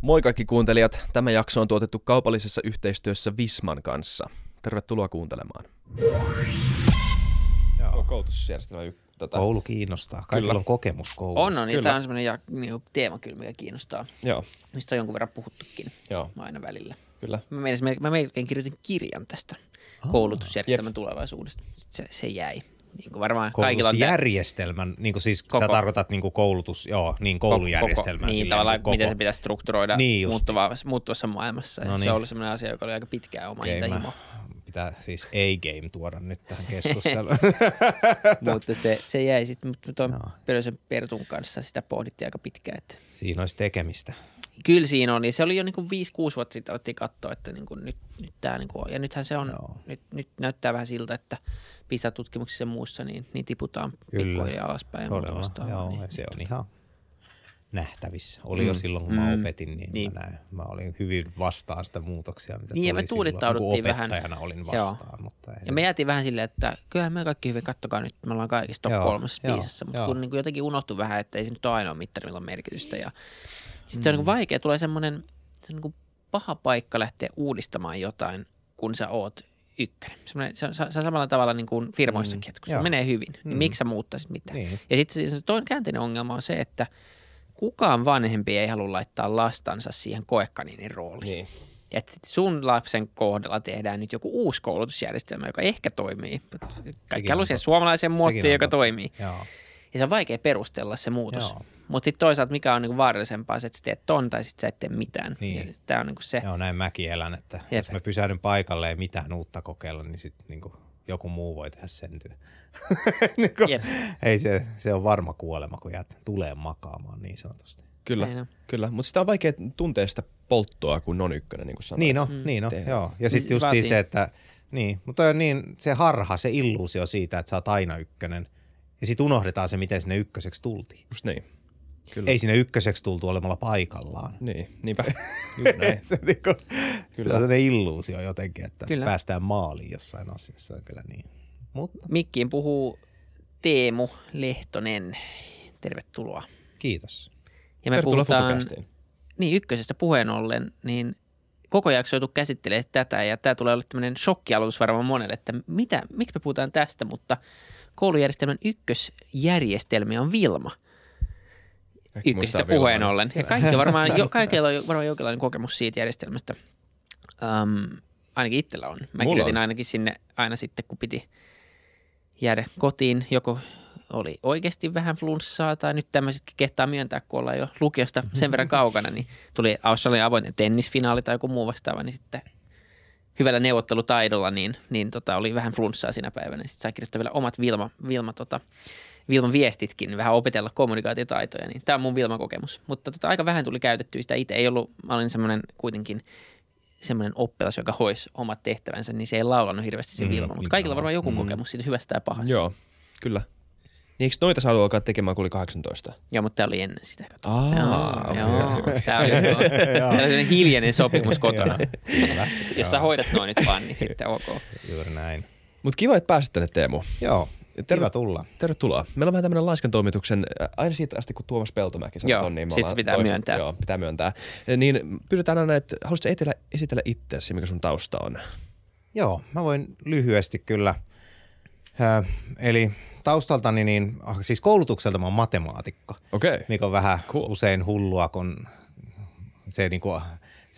Moi kaikki kuuntelijat. Tämä jakso on tuotettu kaupallisessa yhteistyössä Visman kanssa. Tervetuloa kuuntelemaan. Joo. Koulutusjärjestelmä tota, Koulu kiinnostaa. Kaikilla Kyllä. on kokemus koulusta. On, on. Ja tämä on semmoinen ja, niin teema kyllä, mikä kiinnostaa. Joo, Mistä on jonkun verran puhuttukin joo, aina välillä. kyllä. Mä, meinasin, mä melkein kirjoitin kirjan tästä koulutusjärjestelmän tulevaisuudesta. Se, se jäi. Niin kuin varmaan kaikilla on Koulutusjärjestelmän, niin kuin siis Koko- sä tarkoitat niin kuin koulutus, joo, niin koulujärjestelmän. Koko, niin, silleen tavallaan, niin kuin miten koko- se pitäisi strukturoida Niin niin muuttuvassa, muuttuvassa maailmassa. No No Se niin. on ollut semmoinen asia, joka oli aika pitkään oma Okei, intohimo. Pitää siis A-game tuoda nyt tähän keskusteluun. Mutta se, se jäi sitten, mutta tuon Joo. Pölösen Pertun kanssa sitä pohdittiin aika pitkään, että Siinä olisi tekemistä. Kyllä siinä on, niin se oli jo niin kuin 5-6 vuotta sitten alettiin katsoa, että niin kuin nyt, nyt tämä niin kuin on. Ja nythän se on, Joo. nyt, nyt näyttää vähän siltä, että PISA-tutkimuksissa ja muussa, niin, niin tiputaan Kyllä. pikkuhiljaa alaspäin muuta Todella, joo, niin. se on ihan nähtävissä. Oli jo silloin, kun mä Mm. opetin, niin, Niin. Mä, näin, mä olin hyvin vastaan sitä muutoksia, mitä Niin, tuli me silloin, kun tuudittauduttiin vähän. opettajana olin Joo. vastaan. Mutta ei Ja se- me jäätiin vähän silleen, että kyllähän me kaikki hyvin, kattokaa nyt, me ollaan kaikissa top Joo, kolmessa biisissä, mutta joo. kun niin kuin jotenkin unohtui vähän, että ei se nyt ole ainoa mittari, millä on merkitystä. Ja sitten Mm. se on niin vaikea, tulee semmoinen se niin paha paikka lähteä uudistamaan jotain, kun sä oot ykkönen. Semmoinen, se, on, se on samalla tavalla niin kuin firmoissakin, että kun se Mm. Menee hyvin, niin Mm. miksi sä muuttaisit mitään? Niin. Ja sitten se toinen käänteinen ongelma on se, että kukaan vanhempi ei halua laittaa lastansa siihen koekaninin rooliin. Niin. Sit sun lapsen kohdalla tehdään nyt joku uusi koulutusjärjestelmä, joka ehkä toimii. Kaikki haluaa siihen Sekin muottiin, joka toimii. Joo. Ja se on vaikea perustella se muutos. Mutta sitten toisaalta mikä on niinku vaarallisempaa, se, että sä teet ton tai sitten sä et tee mitään. Niin. Tämä on niinku se. Joo, näin mäkin elän, että Jep. Jos mä pysähdyn paikalle ja mitään uutta kokeilla, niin sitten niin joku muu voi tehdä sen työ. niin kuin, Jep. ei se, se on varma kuolema, kun jäät tulee makaamaan niin sanotusti. Kyllä, on. kyllä. Mutta sitä on vaikea tuntea sitä polttoa, kun on ykkönen, niin kuin sanoit. Niin on, mm. niin on, joo. Ja se sitten justiin vaatii- se, että niin, mutta on niin, se harha, se illuusio siitä, että sä oot aina ykkönen. Ja sitten unohdetaan se, miten sinne ykköseksi tultiin. Just niin. Kyllä. Ei sinne ykköseksi tultu olemalla paikallaan. Niin, niinpä. Näin. se, on niinku, se on sellainen illuusio jotenkin, että Kyllä. päästään maaliin jossain asiassa. On kyllä niin. Mutta Mikkiin puhuu Teemu Lehtonen. Tervetuloa. kiitos. Ja me Tervetuloa puhutaan, niin ykkösestä puheen ollen, niin koko jakso joutuu käsittelemään tätä ja tämä tulee olla tämmöinen shokkialoitus varmaan monelle, että mitä, miksi me puhutaan tästä, mutta koulujärjestelmän ykkösjärjestelmä on Vilma Muistaa puheen ollen. Ja kaikki varmaan, jo, kaikilla on varmaan jonkinlainen kokemus siitä järjestelmästä. Um, ainakin itsellä on. Mä Mulla kirjoitin on. ainakin sinne aina sitten, kun piti jäädä kotiin. Joko oli oikeasti vähän flunssaa tai nyt tämmöisetkin kehtaa myöntää, kun ollaan jo lukiosta sen verran kaukana, niin tuli Australian avointen tennisfinaali tai joku muu vastaava, niin sitten hyvällä neuvottelutaidolla, niin, niin tota, oli vähän flunssaa siinä päivänä. Sitten sai kirjoittaa vielä omat Vilma, Vilma tota, Vilman viestitkin, vähän opetella kommunikaatiotaitoja, niin tämä on mun Vilma-kokemus. Mutta tota, aika vähän tuli käytettyä sitä itse. Ei ollut, mä olin semmoinen kuitenkin semmoinen oppilas, joka hoisi omat tehtävänsä, niin se ei laulanut hirveästi se Mm, Vilma. Mutta niin kaikilla joo. varmaan joku Mm. kokemus siitä hyvästä ja pahasta. Joo, kyllä. Niin eikö noita saa alkaa tekemään, kun oli 18? Joo, mutta tämä oli ennen sitä. Kato. Aa, joo, okei, joo. Tämä oli, joo. Tämä oli sellainen hiljainen sopimus kotona. Jos sä hoidat noin nyt vaan, niin sitten ok. Juuri näin. Mutta kiva, että pääsit tänne Teemu. Joo, Terve- kiva tulla. Tervetuloa. Meillä on vähän tämmöinen laiskan toimituksen, äh, aina siitä asti kun Tuomas Peltomäki sanoi Joo, niin me sit se pitää myöntää. Joo, pitää myöntää. Niin pyydetään aina, että haluaisitko esitellä, esitellä itseäsi, mikä sun tausta on? Joo, mä voin lyhyesti kyllä. Ö, eli taustaltani, niin, ah, siis koulutukselta mä oon matemaatikko. Okay. mikä on vähän Cool. cool. usein hullua, kun se niinku,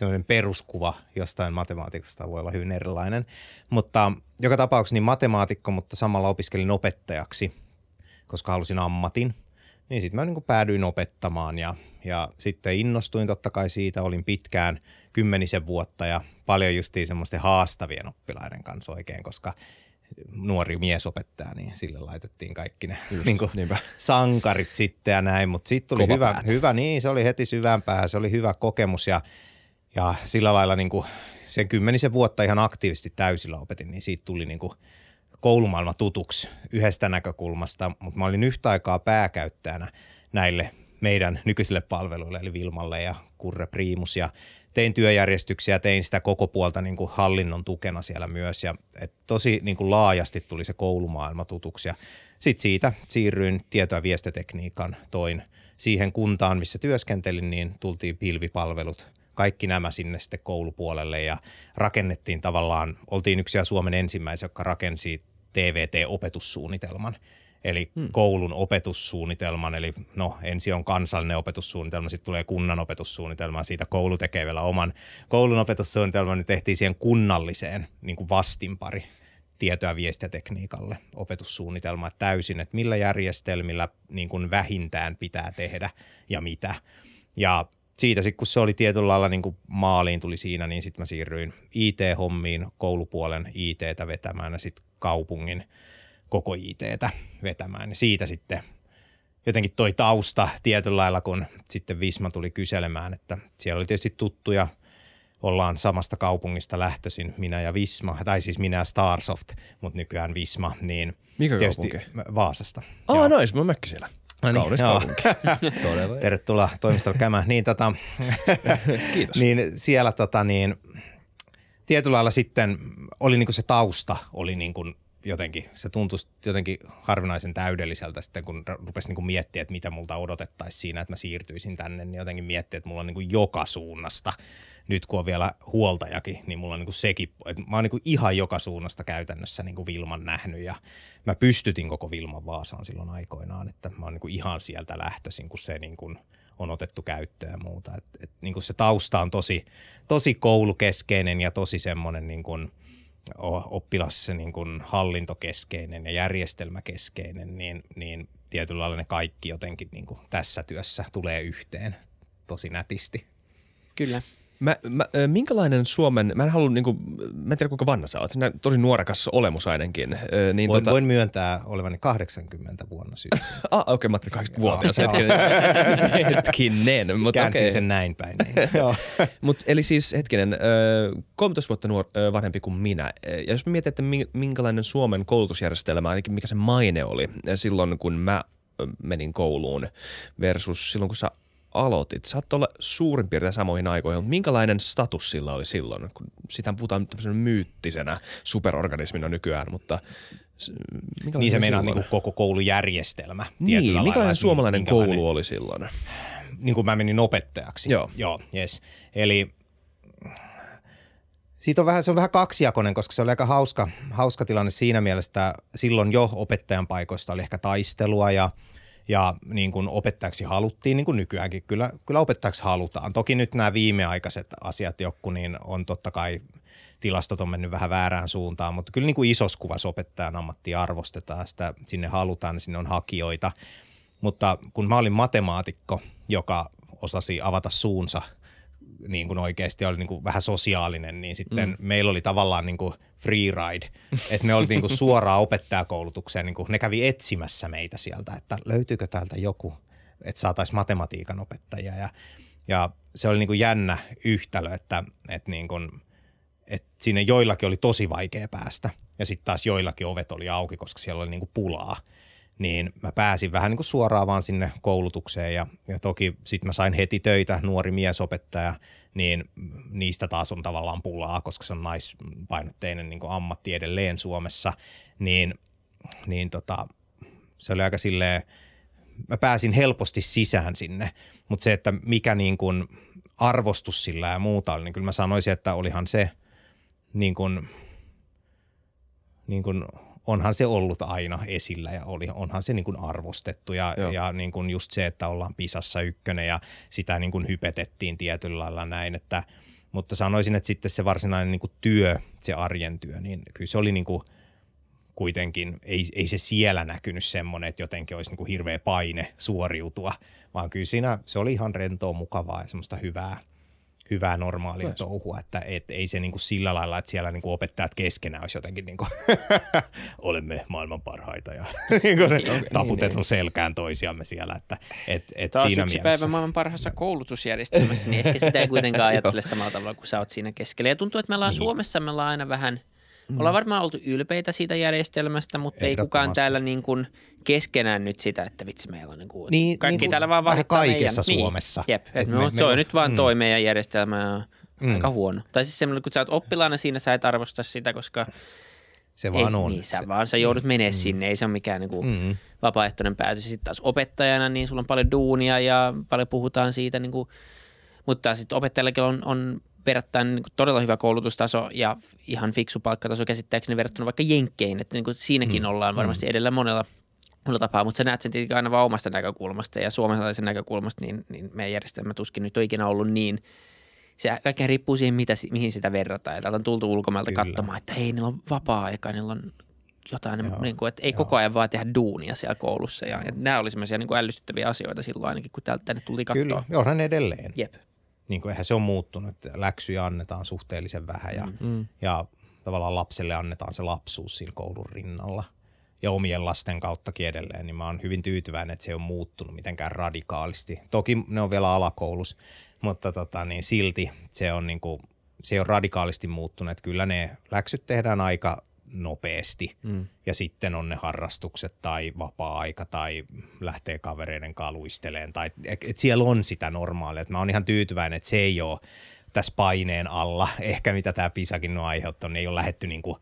semmoinen peruskuva jostain matemaatikosta voi olla hyvin erilainen. Mutta joka tapauksessa niin matemaatikko, mutta samalla opiskelin opettajaksi, koska halusin ammatin. Niin sitten mä niin päädyin opettamaan ja, ja sitten innostuin totta kai siitä. Olin pitkään kymmenisen vuotta ja paljon justiin semmoisten haastavien oppilaiden kanssa oikein, koska nuori miesopettaja, niin sille laitettiin kaikki ne Just, niin kuin, niinpä. sankarit sitten ja näin, mutta sitten tuli hyvä, hyvä, niin se oli heti syvään päähän, se oli hyvä kokemus ja, ja sillä lailla niin kuin sen kymmenisen vuotta ihan aktiivisesti täysillä opetin, niin siitä tuli niin kuin koulumaailma tutuksi yhdestä näkökulmasta, mutta mä olin yhtä aikaa pääkäyttäjänä näille meidän nykyisille palveluille, eli Vilmalle ja Kurre Primus ja tein työjärjestyksiä, tein sitä koko puolta niin kuin hallinnon tukena siellä myös. Ja et tosi niin kuin laajasti tuli se koulumaailma tutuksi. Ja sitten siitä siirryin tieto- ja viestintätekniikan, toin siihen kuntaan, missä työskentelin, niin tultiin pilvipalvelut, kaikki nämä sinne sitten koulupuolelle ja rakennettiin tavallaan, oltiin yksi Suomen ensimmäisiä, joka rakensi TVT-opetussuunnitelman – eli hmm. koulun opetussuunnitelman, eli no ensin on kansallinen opetussuunnitelma, sitten tulee kunnan opetussuunnitelma, siitä koulu tekee vielä oman koulun opetussuunnitelman, niin tehtiin siihen kunnalliseen niin kuin vastinpari tieto- ja viestitekniikalle opetussuunnitelma täysin, että millä järjestelmillä niin kuin vähintään pitää tehdä ja mitä. Ja siitä sitten, kun se oli tietyllä lailla niin kuin maaliin tuli siinä, niin sitten mä siirryin IT-hommiin, koulupuolen ITtä vetämään ja sitten kaupungin koko ITtä vetämään. Ja siitä sitten jotenkin toi tausta tietyllä lailla, kun sitten Visma tuli kyselemään, että siellä oli tietysti tuttuja, ollaan samasta kaupungista lähtöisin, minä ja Visma, tai siis minä ja Starsoft, mutta nykyään Visma, niin Mikä tietysti kaupunki? Vaasasta. Aa, Joo. nois, mä mökki siellä. No niin, Kaunis kaupunki. Todella. Tervetuloa toimistolle käymään. Niin, tota, Kiitos. niin siellä tota, niin, tietyllä lailla sitten oli niinku se tausta oli niinku jotenkin, se tuntui jotenkin harvinaisen täydelliseltä sitten, kun rupesi niinku miettiä, että mitä multa odotettaisiin siinä, että mä siirtyisin tänne, niin jotenkin miettiä, että mulla on niinku joka suunnasta, nyt kun on vielä huoltajakin, niin mulla on niinku sekin, että mä oon niinku ihan joka suunnasta käytännössä niinku Vilman nähnyt ja mä pystytin koko Vilman Vaasaan silloin aikoinaan, että mä oon niinku ihan sieltä lähtöisin, kun se niinku on otettu käyttöön ja muuta. Et, et, niin se tausta on tosi, tosi koulukeskeinen ja tosi semmoinen niin kuin oppilas niin kuin hallintokeskeinen ja järjestelmäkeskeinen, niin, niin tietyllä lailla ne kaikki jotenkin niin kuin tässä työssä tulee yhteen tosi nätisti. Kyllä. Mä, mä, minkälainen Suomen, mä en halua, niin kuin, mä en tiedä kuinka vanha sä oot, sinä tosi nuorekas olemus ainakin. Ö, niin Voin, tota, voin myöntää olevani 80 vuonna syntynyt. ah, okei, okay, mä ajattelin 80-vuotias Joo. hetkinen. hetkinen mutta Käänsin okei. sen näin päin. Niin. Mut, eli siis hetkinen, ö, 13 vuotta nuor, ö, vanhempi kuin minä. Ja jos me mietin, että mi- minkälainen Suomen koulutusjärjestelmä, ainakin mikä se maine oli silloin, kun mä menin kouluun versus silloin, kun sä aloitit. Saat olla suurin piirtein samoihin aikoihin, mutta minkälainen status sillä oli silloin? Kun sitä puhutaan tämmöisenä myyttisenä superorganismina nykyään, mutta niin se meinaa niin koko koulujärjestelmä. Niin, lailla, minkälainen suomalainen minkälainen- koulu oli silloin? niin kuin mä menin opettajaksi. Joo. Joo, yes. Eli siitä on vähän, se on vähän kaksijakoinen, koska se oli aika hauska, hauska tilanne siinä mielessä, että silloin jo opettajan paikoista oli ehkä taistelua ja, ja niin kuin opettajaksi haluttiin, niin kuin nykyäänkin. Kyllä, kyllä opettajaksi halutaan. Toki nyt nämä viimeaikaiset asiat joku, niin on totta kai tilastot on mennyt vähän väärään suuntaan, mutta kyllä niin kuin isossa kuvassa opettajan ammattia arvostetaan, sitä sinne halutaan, niin sinne on hakijoita. Mutta kun mä olin matemaatikko, joka osasi avata suunsa niin kuin oikeasti oli niin kuin vähän sosiaalinen, niin sitten mm. meillä oli tavallaan niin kuin free ride. Että me oltiin niin kuin suoraan opettajakoulutukseen, niin kuin ne kävi etsimässä meitä sieltä, että löytyykö täältä joku, että saataisiin matematiikan opettajia. Ja, ja se oli niin kuin jännä yhtälö, että, että, niin kuin, että sinne joillakin oli tosi vaikea päästä ja sitten taas joillakin ovet oli auki, koska siellä oli niin kuin pulaa niin mä pääsin vähän niin kuin suoraan vaan sinne koulutukseen ja, ja toki sitten mä sain heti töitä, nuori miesopettaja, niin niistä taas on tavallaan pulaa, koska se on naispainotteinen niin kuin ammatti edelleen Suomessa, niin, niin tota, se oli aika silleen, mä pääsin helposti sisään sinne, mutta se, että mikä niin kuin arvostus sillä ja muuta oli, niin kyllä mä sanoisin, että olihan se niin kuin, niin kuin onhan se ollut aina esillä ja oli, onhan se niin kuin arvostettu ja, Joo. ja niin kuin just se, että ollaan Pisassa ykkönen ja sitä niin kuin hypetettiin tietyllä lailla näin, että, mutta sanoisin, että sitten se varsinainen niin kuin työ, se arjen työ, niin kyllä se oli niin kuin kuitenkin, ei, ei se siellä näkynyt semmoinen, että jotenkin olisi niin kuin hirveä paine suoriutua, vaan kyllä siinä se oli ihan rentoa, mukavaa ja semmoista hyvää, hyvää normaalia Nice. touhua, että et, ei se niinku sillä lailla, että siellä niinku opettajat keskenään olisi jotenkin niinku, olemme maailman parhaita ja niinku ne taputetun selkään toisiamme siellä, että et, et Taas siinä yksi mielessä. päivä maailman parhaassa koulutusjärjestelmässä, niin ehkä sitä ei kuitenkaan ajattele samalla tavalla kuin sä oot siinä keskellä. Ja tuntuu, että me ollaan niin. Suomessa, me ollaan aina vähän, mm. ollaan varmaan oltu ylpeitä siitä järjestelmästä, mutta ei kukaan täällä niin kuin keskenään nyt sitä, että vitsi meillä on niin kuin, Niin, kaikki niin kuin täällä vaan vähän kaikessa meidän. Suomessa. Niin, jep, Et me- no, meillä toi on- nyt vaan mm. toi meidän järjestelmä on Mm. aika huono. Tai siis semmoinen, kun sä oot oppilaana siinä, sä et arvosta sitä, koska Se ei, vaan on. niin, sä Se- vaan sä joudut menee sinne, ei se ole mikään niin kuin, Mm. vapaaehtoinen päätös. Sitten taas opettajana, niin sulla on paljon duunia ja paljon puhutaan siitä, niin kuin, mutta sitten opettajallakin on, on verrattain niin kuin todella hyvä koulutustaso ja ihan fiksu palkkataso käsittääkseni verrattuna vaikka Jenkkeihin, että niin kuin siinäkin mm. ollaan varmasti mm. edellä monella, monella tapaa, mutta sä näet sen tietenkin aina vaan omasta näkökulmasta ja suomalaisen näkökulmasta, niin, niin meidän järjestelmä tuskin nyt on ikinä ollut niin – se kaikkea riippuu siihen, mitä, mihin sitä verrataan. Ja täältä on tultu ulkomailta Kyllä. katsomaan, että hei, niillä on vapaa-aika, niillä on jotain, Joo. niin kuin, että ei Joo. koko ajan vaan tehdä duunia siellä koulussa. Ja, ja nämä oli semmoisia niin ällistyttäviä asioita silloin ainakin, kun täältä tänne tultiin katsoa. Kyllä, onhan edelleen. Jep. Niin kuin, eihän se on muuttunut, että läksyjä annetaan suhteellisen vähän ja, mm. mm. ja tavallaan lapselle annetaan se lapsuus siinä koulun rinnalla ja omien lasten kauttakin edelleen, niin mä oon hyvin tyytyväinen, että se ei ole muuttunut mitenkään radikaalisti. Toki ne on vielä alakoulussa, mutta tota, niin silti se on, niin kuin, se on radikaalisti muuttunut. Että kyllä ne läksyt tehdään aika nopeasti mm. ja sitten on ne harrastukset tai vapaa-aika tai lähtee kavereiden kaluisteleen tai et, et siellä on sitä normaalia. Et mä oon ihan tyytyväinen, että se ei ole tässä paineen alla, ehkä mitä tämä Pisakin on aiheuttanut, niin ei ole lähetty niinku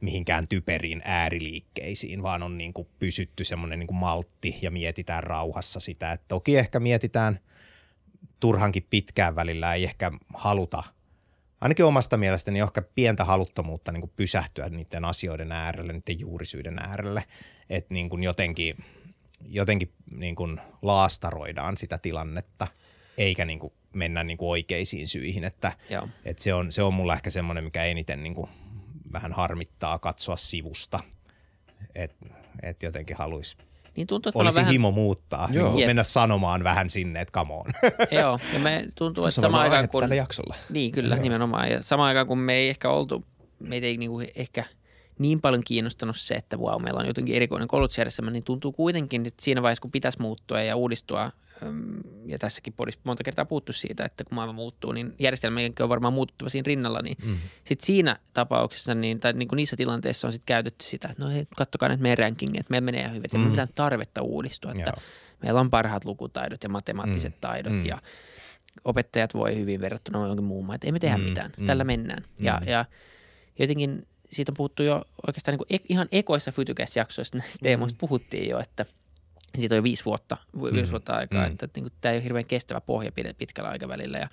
mihinkään typeriin ääriliikkeisiin, vaan on niinku pysytty semmoinen niinku maltti ja mietitään rauhassa sitä. Et toki ehkä mietitään – turhankin pitkään välillä ei ehkä haluta, ainakin omasta mielestäni ehkä pientä haluttomuutta niin kuin pysähtyä niiden asioiden äärelle, niiden juurisyiden äärelle, että niin kuin jotenkin, jotenkin niin kuin laastaroidaan sitä tilannetta, eikä niin kuin mennä niin kuin oikeisiin syihin, että, että se, on, se on mulla ehkä semmoinen, mikä eniten niin kuin vähän harmittaa katsoa sivusta, että et jotenkin haluaisi niin tuntuu, että Olisi vähän... himo muuttaa, Joo. Niin mennä sanomaan vähän sinne, että come on. Joo, ja me tuntuu, että samaan aikaan kun... jaksolla. Niin, kyllä, Joo. nimenomaan. Ja samaan aikaan kun me ei ehkä oltu, meitä ei niinku ehkä niin paljon kiinnostanut se, että wow, meillä on jotenkin erikoinen koulutusjärjestelmä, niin tuntuu kuitenkin, että siinä vaiheessa, kun pitäisi muuttua ja uudistua ja tässäkin podissa monta kertaa puhuttu siitä, että kun maailma muuttuu, niin järjestelmäkin on varmaan muuttuva siinä rinnalla, niin mm. sitten siinä tapauksessa, niin, tai niin kuin niissä tilanteissa on sitten käytetty sitä, että no hei, kattokaa nyt meidän ranking, että meillä menee ihan hyvin, että mm. mitään tarvetta uudistua, että Joo. meillä on parhaat lukutaidot ja matemaattiset mm. taidot mm. ja opettajat voi hyvin verrattuna johonkin muun että ei me tehdä mm. mitään, mm. tällä mennään. Mm. Ja, ja jotenkin siitä on puhuttu jo oikeastaan niin kuin e- ihan ekoissa Fytycast-jaksoissa näistä teemoista mm. puhuttiin jo, että – siitä on jo viisi vuotta, viisi mm. vuotta aikaa, mm. että, että niin tämä ei ole hirveän kestävä pohja pitkällä aikavälillä. Ja,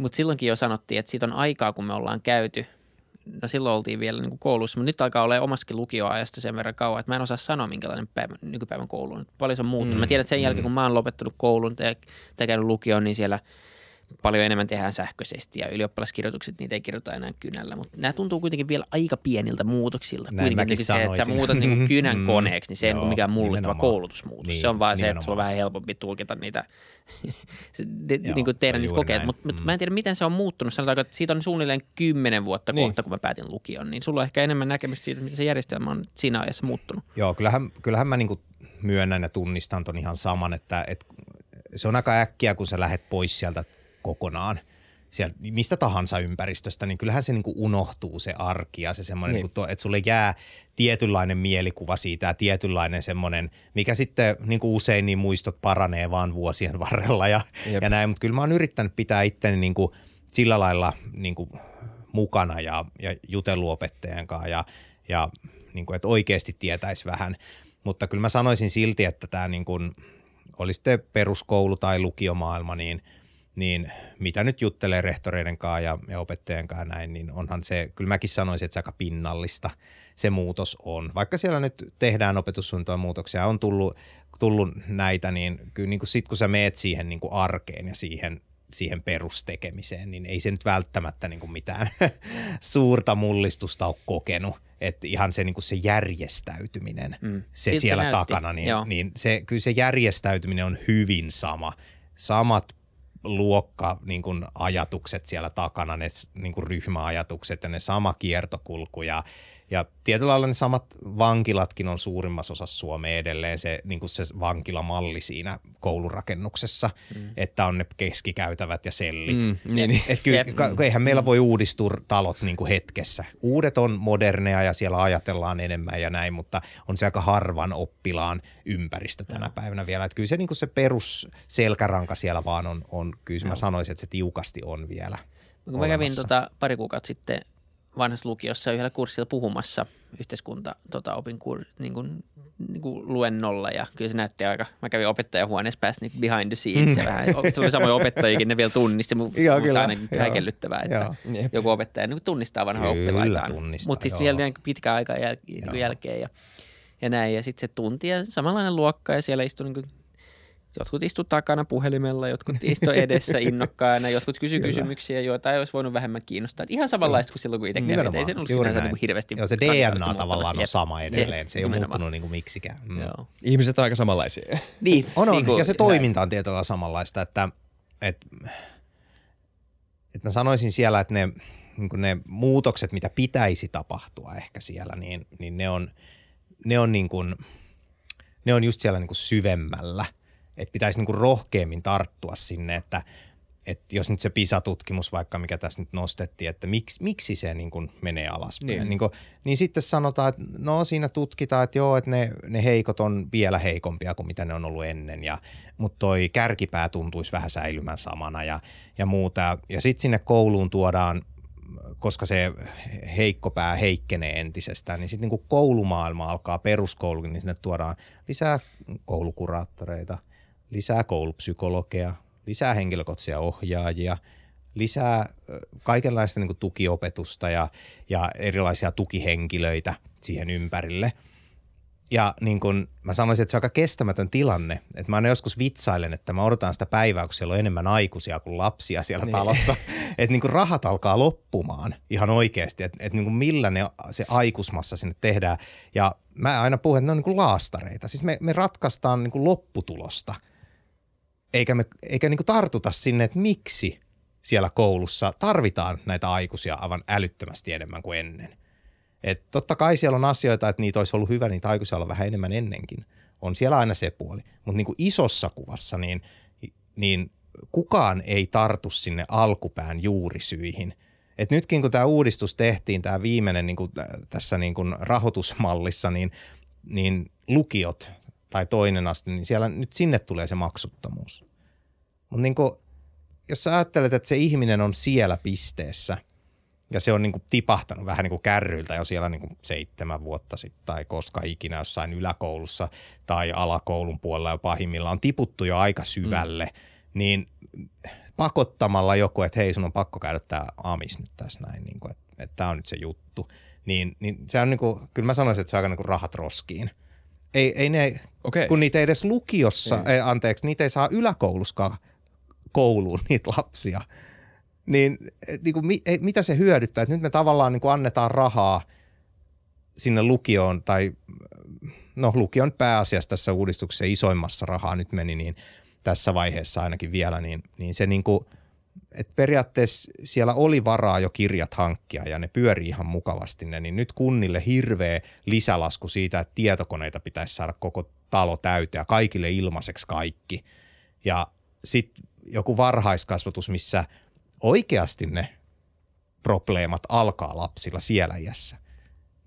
mutta silloinkin jo sanottiin, että siitä on aikaa, kun me ollaan käyty. No silloin oltiin vielä niin kuin koulussa, mutta nyt alkaa olla omaskin lukioajasta sen verran kauan, että mä en osaa sanoa, minkälainen päivä, nykypäivän koulu on. Paljon se on muuttunut. Mm. Mä tiedän, että sen jälkeen, mm. kun mä oon lopettanut koulun tai, tai käynyt lukioon, niin siellä – paljon enemmän tehdään sähköisesti ja ylioppilaskirjoitukset niitä ei kirjoita enää kynällä, mutta nämä tuntuu kuitenkin vielä aika pieniltä muutoksilta. Näin kuitenkin se, että sä muutat niin kynän mm, koneeksi, niin se ei ole mikään mullistava koulutusmuutos. Niin, se on vaan se, että sulla on vähän helpompi tulkita niitä, niin kuin tehdä niitä kokeet. Mutta mm. mä en tiedä, miten se on muuttunut. Sanotaanko, että siitä on suunnilleen kymmenen vuotta niin. kohta, kun mä päätin lukion, niin sulla on ehkä enemmän näkemystä siitä, miten se järjestelmä on siinä ajassa muuttunut. Joo, kyllähän, kyllähän mä niin myönnän ja tunnistan ton ihan saman, että, että se on aika äkkiä, kun sä lähdet pois sieltä kokonaan sieltä mistä tahansa ympäristöstä, niin kyllähän se niin kuin unohtuu se arki ja se semmoinen, niin. niin että sulle jää tietynlainen mielikuva siitä ja tietynlainen semmoinen, mikä sitten niin kuin usein niin muistot paranee vaan vuosien varrella ja, ja näin, mutta kyllä mä oon yrittänyt pitää itteni niin kuin sillä lailla niin kuin mukana ja, ja jutellut opettajan kanssa ja, ja niin kuin, että oikeasti tietäisi vähän, mutta kyllä mä sanoisin silti, että tämä niin kuin, oli sitten peruskoulu tai lukiomaailma, niin – niin mitä nyt juttelee rehtoreiden kanssa ja, ja opettajien kanssa näin, niin onhan se, kyllä mäkin sanoisin, että se aika pinnallista se muutos on. Vaikka siellä nyt tehdään opetussuunnitelman muutoksia, on tullut, tullut näitä, niin kyllä niin kuin sit kun sä meet siihen niin kuin arkeen ja siihen, siihen perustekemiseen, niin ei se nyt välttämättä niin kuin mitään suurta mullistusta ole kokenut. Että ihan se, niin kuin se järjestäytyminen, mm. se Siltä siellä näytti. takana, niin, niin se, kyllä se järjestäytyminen on hyvin sama. Samat luokka niin kuin ajatukset siellä takana, ne niin kuin ryhmäajatukset ja ne sama kiertokulku ja ja tietyllä lailla ne samat vankilatkin on suurimmassa osassa Suomea edelleen se, niin kuin se vankilamalli siinä koulurakennuksessa, mm. että on ne keskikäytävät ja sellit. Mm, niin, et, et kyllä, ka, eihän meillä voi uudistua talot niin kuin hetkessä. Uudet on moderneja ja siellä ajatellaan enemmän ja näin, mutta on se aika harvan oppilaan ympäristö tänä no. päivänä vielä. Että kyllä se, niin kuin se perusselkäranka siellä vaan on, on kyllä no. mä sanoisin, että se tiukasti on vielä Kun mä kävin tota, pari kuukautta sitten vanhassa lukiossa yhdellä kurssilla puhumassa yhteiskunta tota, opin kur, niin kuin, niin kuin luennolla ja kyllä se näytti aika, mä kävin opettajahuoneessa päässä niin behind the scenes ja vähän, se oli samoja opettajikin, ne vielä tunnisti, mutta Joo. häkellyttävää, että Joo. Joku opettaja niin tunnistaa vanhaa oppilaitaan. Mutta siis vielä niin pitkään aikaa jäl, niin jälkeen ja, ja näin. Ja sitten se tunti ja samanlainen luokka ja siellä istui niin kuin, jotkut istu takana puhelimella, jotkut istu edessä innokkaana, jotkut kysy Kyllä. kysymyksiä, joita ei olisi voinut vähemmän kiinnostaa. Et ihan samanlaista kuin silloin, kun itse kävin. Et Ei sen ollut Juuri sinänsä niin kuin hirveästi Joo, se DNA tavallaan muuttunut. on sama edelleen. Se ei ole nimenomaan. muuttunut niin kuin miksikään. Mm. Joo. Ihmiset on aika samanlaisia. Niin, On, on. niin kuin- ja se toiminta on tietyllä samanlaista, että, että, että mä sanoisin siellä, että ne, niin kuin ne muutokset, mitä pitäisi tapahtua ehkä siellä, niin, niin ne on, ne on, niin kuin, ne on just siellä niin kuin syvemmällä. Että pitäisi niin kuin rohkeammin tarttua sinne, että, että jos nyt se PISA-tutkimus vaikka, mikä tässä nyt nostettiin, että miksi, miksi se niin kuin menee alaspäin, Niin. niin. Niin, kuin, niin sitten sanotaan, että no siinä tutkitaan, että joo, että ne, ne heikot on vielä heikompia kuin mitä ne on ollut ennen, ja, mutta toi kärkipää tuntuisi vähän säilymään samana ja, ja muuta. Ja sitten sinne kouluun tuodaan koska se heikko pää heikkenee entisestään, niin sitten niin koulumaailma alkaa peruskoulukin, niin sinne tuodaan lisää koulukuraattoreita, lisää koulupsykologeja, lisää henkilökohtaisia ohjaajia, lisää kaikenlaista niin tukiopetusta ja, ja erilaisia tukihenkilöitä siihen ympärille. Ja niin kun mä sanoisin, että se on aika kestämätön tilanne. Että mä aina joskus vitsailen, että mä odotan sitä päivää, kun siellä on enemmän aikuisia kuin lapsia siellä niin. talossa. Että niin kun rahat alkaa loppumaan ihan oikeasti. Että et niin millä ne, se aikuismassa sinne tehdään. Ja mä aina puhun, että ne on niin kuin laastareita. Siis me, me ratkaistaan niin kuin lopputulosta. Eikä, me, eikä niin tartuta sinne, että miksi siellä koulussa tarvitaan näitä aikuisia aivan älyttömästi enemmän kuin ennen. Et totta kai siellä on asioita, että niitä olisi ollut hyvä niitä aikuisia olla vähän enemmän ennenkin. On siellä aina se puoli. Mutta niin isossa kuvassa, niin, niin kukaan ei tartu sinne alkupään juurisyihin. Et nytkin kun tämä uudistus tehtiin, tämä viimeinen niin kuin tässä niin kuin rahoitusmallissa, niin, niin lukiot tai toinen aste, niin siellä nyt sinne tulee se maksuttomuus. Mutta niin kuin, jos sä ajattelet, että se ihminen on siellä pisteessä – ja se on niin kuin tipahtanut vähän niin kuin kärryiltä jo siellä niin kuin seitsemän vuotta sitten tai koska ikinä jossain yläkoulussa tai alakoulun puolella jo pahimmillaan on tiputtu jo aika syvälle, mm. niin pakottamalla joku, että hei sun on pakko käydä tämä amis nyt tässä näin, niin kuin, että, että tämä on nyt se juttu, niin, niin se on niin kuin, kyllä mä sanoisin, että se on aika niin kuin rahat roskiin. Ei, ei ne, Okei. kun niitä ei edes lukiossa, ei, anteeksi, niitä ei saa yläkouluskaan kouluun niitä lapsia – niin, niin kuin, mi, ei, mitä se hyödyttää? Että nyt me tavallaan niin kuin annetaan rahaa sinne lukioon, tai no lukion pääasiassa tässä uudistuksessa isoimmassa rahaa nyt meni, niin tässä vaiheessa ainakin vielä, niin, niin se niin kuin, että periaatteessa siellä oli varaa jo kirjat hankkia ja ne pyörii ihan mukavasti ne, niin nyt kunnille hirveä lisälasku siitä, että tietokoneita pitäisi saada koko talo täyteen ja kaikille ilmaiseksi kaikki. Ja sitten joku varhaiskasvatus, missä – oikeasti ne probleemat alkaa lapsilla siellä iässä,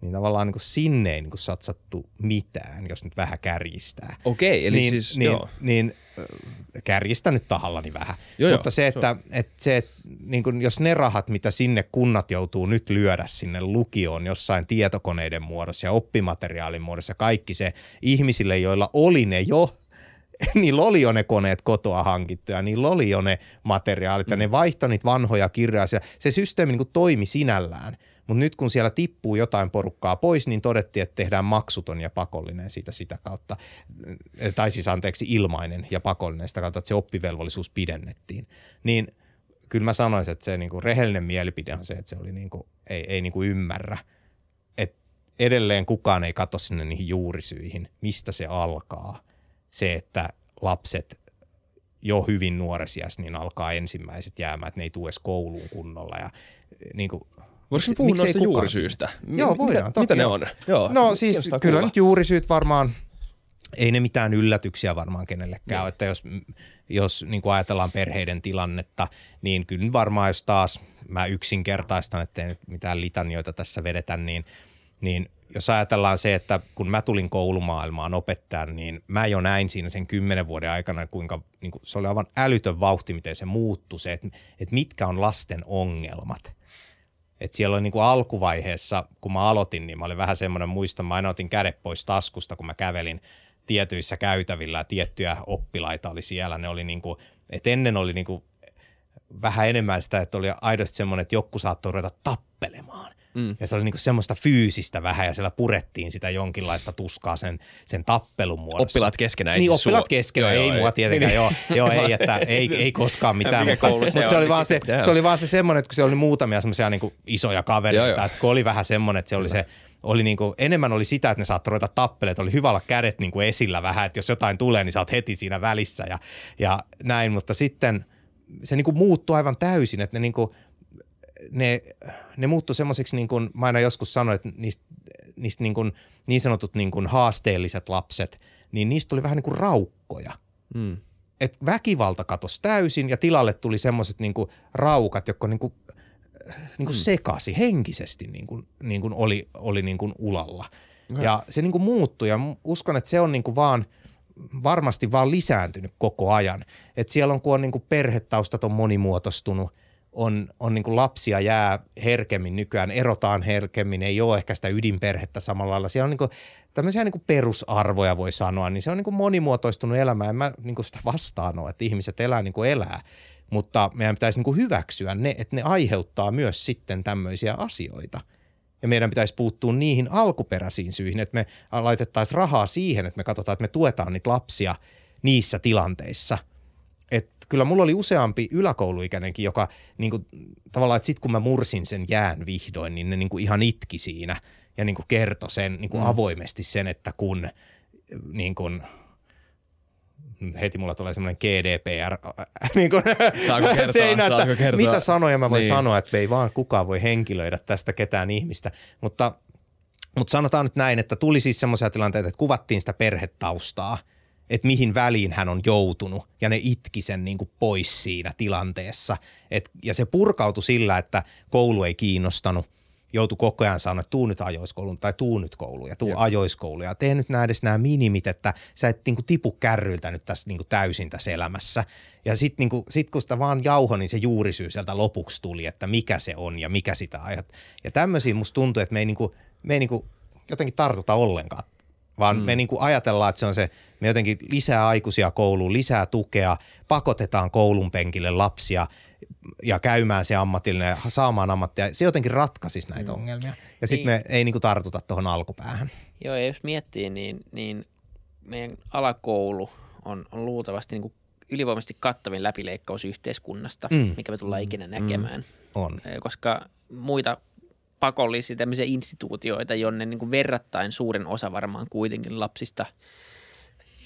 niin tavallaan niin kuin sinne ei niin kuin satsattu mitään, jos nyt vähän kärjistää. Okei, eli niin, siis, niin, joo. niin kärjistä nyt tahallani vähän. Joo, Mutta joo, se, että, että se, että niin kuin jos ne rahat, mitä sinne kunnat joutuu nyt lyödä sinne lukioon jossain tietokoneiden muodossa ja oppimateriaalin muodossa, kaikki se ihmisille, joilla oli ne jo niillä oli jo ne koneet kotoa hankittuja, niillä oli jo ne materiaalit ja ne vaihtoi niitä vanhoja kirjoja. Se, se systeemi niin kuin toimi sinällään, mutta nyt kun siellä tippuu jotain porukkaa pois, niin todettiin, että tehdään maksuton ja pakollinen siitä sitä kautta, tai siis anteeksi ilmainen ja pakollinen sitä kautta, että se oppivelvollisuus pidennettiin. Niin kyllä mä sanoisin, että se niin kuin rehellinen mielipide on se, että se oli niin kuin, ei, ei niin kuin ymmärrä, että edelleen kukaan ei katso sinne niihin juurisyihin, mistä se alkaa – se, että lapset jo hyvin nuoresias, niin alkaa ensimmäiset jäämään, että ne ei tule edes kouluun kunnolla. Ja, niin kuin, Voisiko puhua miksei noista juurisyistä? sinne? Joo, voidaan. Mitä, toki, mitä ne on? Joo, No siis kyllä kuulla. nyt juurisyyt varmaan, ei ne mitään yllätyksiä varmaan kenellekään ole, että jos, jos niin kuin ajatellaan perheiden tilannetta, niin kyllä varmaan jos taas mä yksinkertaistan, ettei nyt mitään litanioita tässä vedetä, niin, niin jos ajatellaan se, että kun mä tulin koulumaailmaan opettajan, niin mä jo näin siinä sen kymmenen vuoden aikana, kuinka niin kuin, se oli aivan älytön vauhti, miten se muuttui, se, että, että mitkä on lasten ongelmat. Et siellä oli niinku alkuvaiheessa, kun mä aloitin, niin mä olin vähän semmoinen muista, mä aina otin kädet pois taskusta, kun mä kävelin tietyissä käytävillä tiettyjä oppilaita oli siellä. Ne oli niinku, et ennen oli niinku vähän enemmän sitä, että oli aidosti semmoinen, että joku saattoi ruveta tappelemaan. Mm. Ja se oli niinku semmoista fyysistä vähän ja siellä purettiin sitä jonkinlaista tuskaa sen, sen tappelun muodossa. Oppilaat keskenään. Niin, siis oppilaat suo- keskenään, Joo, ei joo, mua ei. tietenkään, joo, joo, ei, että ei, ei koskaan mitään, mutta, se mutta on? se oli vaan se, se oli vaan se semmoinen, että kun siellä oli muutamia semmoisia niin isoja kavereita, Joo, joo. ja sitten kun oli vähän semmoinen, että se oli se, oli niin kuin, enemmän oli sitä, että ne saattoi ruveta tappelemaan, että oli hyvä olla kädet niin kuin esillä vähän, että jos jotain tulee, niin sä oot heti siinä välissä ja, ja näin, mutta sitten se niin kuin muuttui aivan täysin, että ne niin kuin, ne, ne muuttui semmoiseksi, niin kuin mä aina joskus sanoin, että niistä, niistä niin, kuin, niin sanotut niin kuin haasteelliset lapset, niin niistä tuli vähän niin kuin raukkoja. Mm. Et väkivalta katosi täysin ja tilalle tuli semmoiset niin kuin raukat, jotka niin kuin, niin kuin sekasi henkisesti niin kuin, niin kuin oli, oli niin kuin ulalla. Ja se niin kuin muuttui ja uskon, että se on niin kuin vaan varmasti vaan lisääntynyt koko ajan. Et siellä on, kun on niin kuin perhetaustat on monimuotoistunut, on, on niin lapsia jää herkemmin nykyään, erotaan herkemmin, ei ole ehkä sitä ydinperhettä samalla lailla. Siellä on niin kuin tämmöisiä niin perusarvoja voi sanoa, niin se on niin monimuotoistunut elämä. En mä niin sitä vastaan ole, että ihmiset elää niin kuin elää, mutta meidän pitäisi niin hyväksyä ne, että ne aiheuttaa myös sitten tämmöisiä asioita. Ja meidän pitäisi puuttua niihin alkuperäisiin syihin, että me laitettaisiin rahaa siihen, että me katsotaan, että me tuetaan niitä lapsia niissä tilanteissa. Et kyllä mulla oli useampi yläkouluikäinenkin, joka niin kuin, tavallaan, että sitten kun mä mursin sen jään vihdoin, niin ne niin kuin ihan itki siinä ja niin kuin kertoi sen niin kuin mm. avoimesti sen, että kun niin kuin, heti mulla tulee semmoinen GDPR. niin kuin, Saanko kertoa? seinä, että Saanko kertoa? Mitä sanoja mä voin Niin. niin. sanoa, että ei vaan kukaan voi henkilöidä tästä ketään ihmistä. Mutta, mutta sanotaan nyt näin, että tuli siis semmoisia tilanteita, että kuvattiin sitä perhetaustaa, että mihin väliin hän on joutunut ja ne itki sen niin kuin pois siinä tilanteessa. Et, ja se purkautui sillä, että koulu ei kiinnostanut joutui koko ajan sanoa, että tuu nyt ajoiskouluun tai tuu nyt kouluun ja tuu Jep. ajoiskouluun ja tee nyt nämä edes nämä minimit, että sä et niinku tipu kärryiltä nyt tässä niinku täysin tässä elämässä. Ja sitten niinku, sit kun sitä vaan jauho, niin se juurisyy sieltä lopuksi tuli, että mikä se on ja mikä sitä ajat. Ja tämmöisiä musta tuntuu, että me ei, niinku, me ei niinku jotenkin tartuta ollenkaan, vaan mm. me niinku ajatellaan, että se on se, me jotenkin lisää aikuisia kouluun, lisää tukea, pakotetaan koulun penkille lapsia ja käymään se ammatillinen ja saamaan ammattia. Se jotenkin ratkaisisi näitä mm. ongelmia. Ja sitten Niin. me ei niinku tartuta tuohon alkupäähän. Joo, ja jos miettii, niin, niin meidän alakoulu on, on luultavasti niin kuin ylivoimaisesti kattavin läpileikkaus yhteiskunnasta, Mm. mm. mikä me tullaan ikinä näkemään. On. Eh, Koska muita pakollisia tämmöisiä instituutioita, jonne niin kuin verrattain suurin osa varmaan kuitenkin lapsista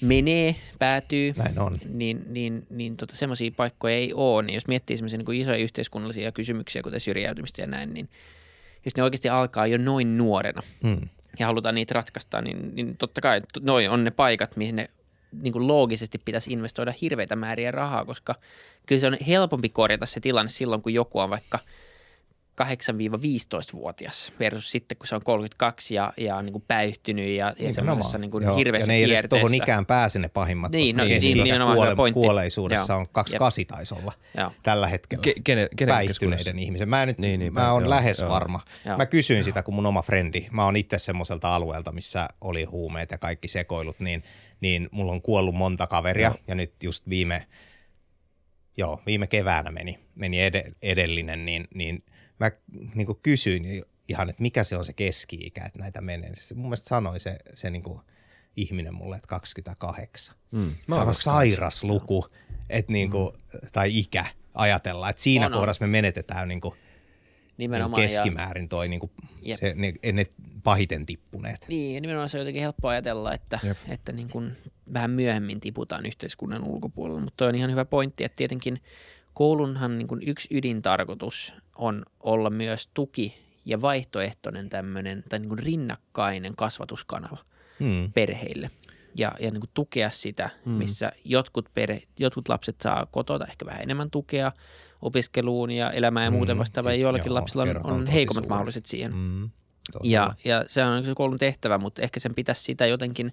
menee, päätyy, Näin on. niin, niin, niin tota, semmoisia paikkoja ei ole. Niin jos miettii semmoisia niin kuin isoja yhteiskunnallisia kysymyksiä, kuten syrjäytymistä ja näin, niin jos ne oikeasti alkaa jo noin nuorena Hmm. ja halutaan niitä ratkaista, niin, niin totta kai noin on ne paikat, mihin ne niin kuin loogisesti pitäisi investoida hirveitä määriä rahaa, koska kyllä se on helpompi korjata se tilanne silloin, kun joku on vaikka 8-15-vuotias versus sitten, kun se on 32 ja, ja niin kuin päyhtynyt ja, ja Nimenomaan. semmoisessa niin kuin Joo. hirveässä ja ne ei edes kierteessä. tuohon ikään pääse ne pahimmat, Niin, koska no, niin, keski- hyvä kuole- pointti. kuolleisuudessa Joo. on 28 taisi olla Joo. tällä hetkellä. Ke, kenen, kenen päihtyneiden ihmisen. Mä, nyt, Niin, niin, niin, mä oon joo, lähes joo. varma. Joo. Mä kysyin sitä, kun mun oma frendi, mä oon itse semmoiselta alueelta, missä oli huumeet ja kaikki sekoilut, niin, niin mulla on kuollut monta kaveria Joo. ja nyt just viime, joo, viime keväänä meni, meni ed- edellinen, niin, niin mä niin kysyin ihan, että mikä se on se keski-ikä, että näitä menee. Se mun mielestä sanoi se, se niin ihminen mulle, että 28. Mm. Se on aivan sairas luku, että niin kuin, tai ikä ajatella, että siinä On, on. kohdassa me menetetään niin kuin, niin Nimenomaan. ja- keskimäärin toi niin kuin, Jep. se, ne, ne pahiten tippuneet. Niin, ja nimenomaan se on jotenkin helppo ajatella, että, Jep. että niin kuin vähän myöhemmin tiputaan yhteiskunnan ulkopuolella, mutta toi on ihan hyvä pointti, että tietenkin koulunhan niin kuin yksi ydintarkoitus on olla myös tuki ja vaihtoehtoinen tämmöinen tai niin kuin rinnakkainen kasvatuskanava Hmm. perheille ja, ja niin kuin tukea sitä, missä jotkut, perhe, jotkut lapset saa kotota ehkä vähän enemmän tukea opiskeluun ja elämään ja muuten Mm, vastaavaa, siis ja joillakin joo, lapsilla on, on heikommat suuret. mahdollisuudet siihen. Mm. Ja, ja se on se koulun tehtävä, mutta ehkä sen pitäisi sitä jotenkin,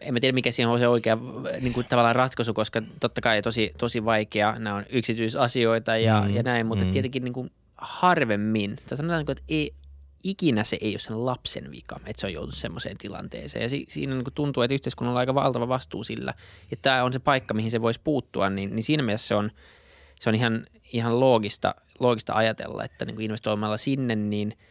en mä tiedä mikä siihen on se oikea niin kuin tavallaan ratkaisu, koska totta kai tosi, tosi vaikea, nämä on yksityisasioita ja, Mm, ja näin, mutta mm. mm. tietenkin niin kuin harvemmin, tai sanotaan, että ei, ikinä se ei ole sen lapsen vika, että se on joutunut semmoiseen tilanteeseen. Ja si, siinä niin tuntuu, että yhteiskunnalla on aika valtava vastuu sillä, että tämä on se paikka, mihin se voisi puuttua, niin, niin siinä mielessä se on, se on ihan, ihan loogista, loogista ajatella, että niin kuin investoimalla sinne, niin –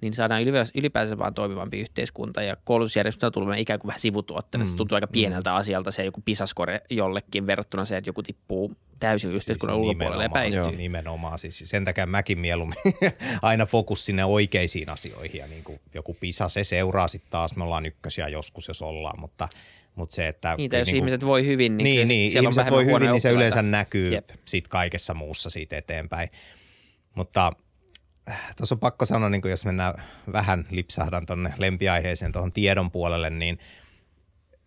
niin saadaan ylipäänsä vaan toimivampi yhteiskunta ja koulutusjärjestelmä tulee ikään kuin vähän sivutuotteena. Mm. Se tuntuu aika pieneltä mm. asialta se joku pisaskore jollekin verrattuna se, että joku tippuu täysin siis yhteiskunnan siis ulkopuolelle ja päihtyy. Nimenomaan, siis sen takia mäkin mieluummin aina fokus sinne oikeisiin asioihin ja niin kuin joku pisa, se seuraa sitten taas, me ollaan ykkösiä joskus, jos ollaan, mutta mutta se, että... Niitä, jos niin ihmiset voi hyvin, niin, niin, niin ihmiset voi hyvin, niin se yleensä näkyy Jep. sit kaikessa muussa siitä eteenpäin. Mutta tuossa on pakko sanoa, niin jos mennään vähän lipsahdan tuonne lempiaiheeseen tuohon tiedon puolelle, niin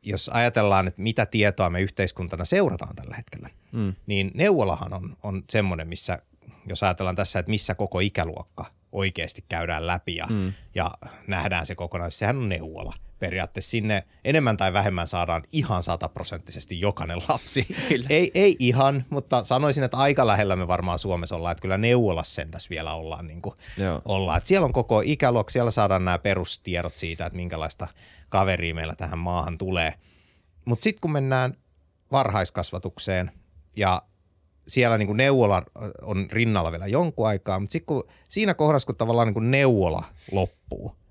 jos ajatellaan, että mitä tietoa me yhteiskuntana seurataan tällä hetkellä, mm. niin neuvolahan on, on semmoinen, missä, jos ajatellaan tässä, että missä koko ikäluokka oikeasti käydään läpi ja, mm. ja nähdään se kokonaisuus, sehän on neuvola – periaatteessa sinne enemmän tai vähemmän saadaan ihan sataprosenttisesti jokainen lapsi. Ei, ei ihan, mutta sanoisin, että aika lähellä me varmaan Suomessa ollaan, että kyllä neuvolassa sen tässä vielä ollaan. Niin kuin ollaan. Että siellä on koko ikäluokka, siellä saadaan nämä perustiedot siitä, että minkälaista kaveria meillä tähän maahan tulee. Mutta sitten kun mennään varhaiskasvatukseen ja siellä niin kuin neuvola on rinnalla vielä jonkun aikaa, mutta sitten kun siinä kohdassa, kun tavallaan niin kuin neuvola loppuu –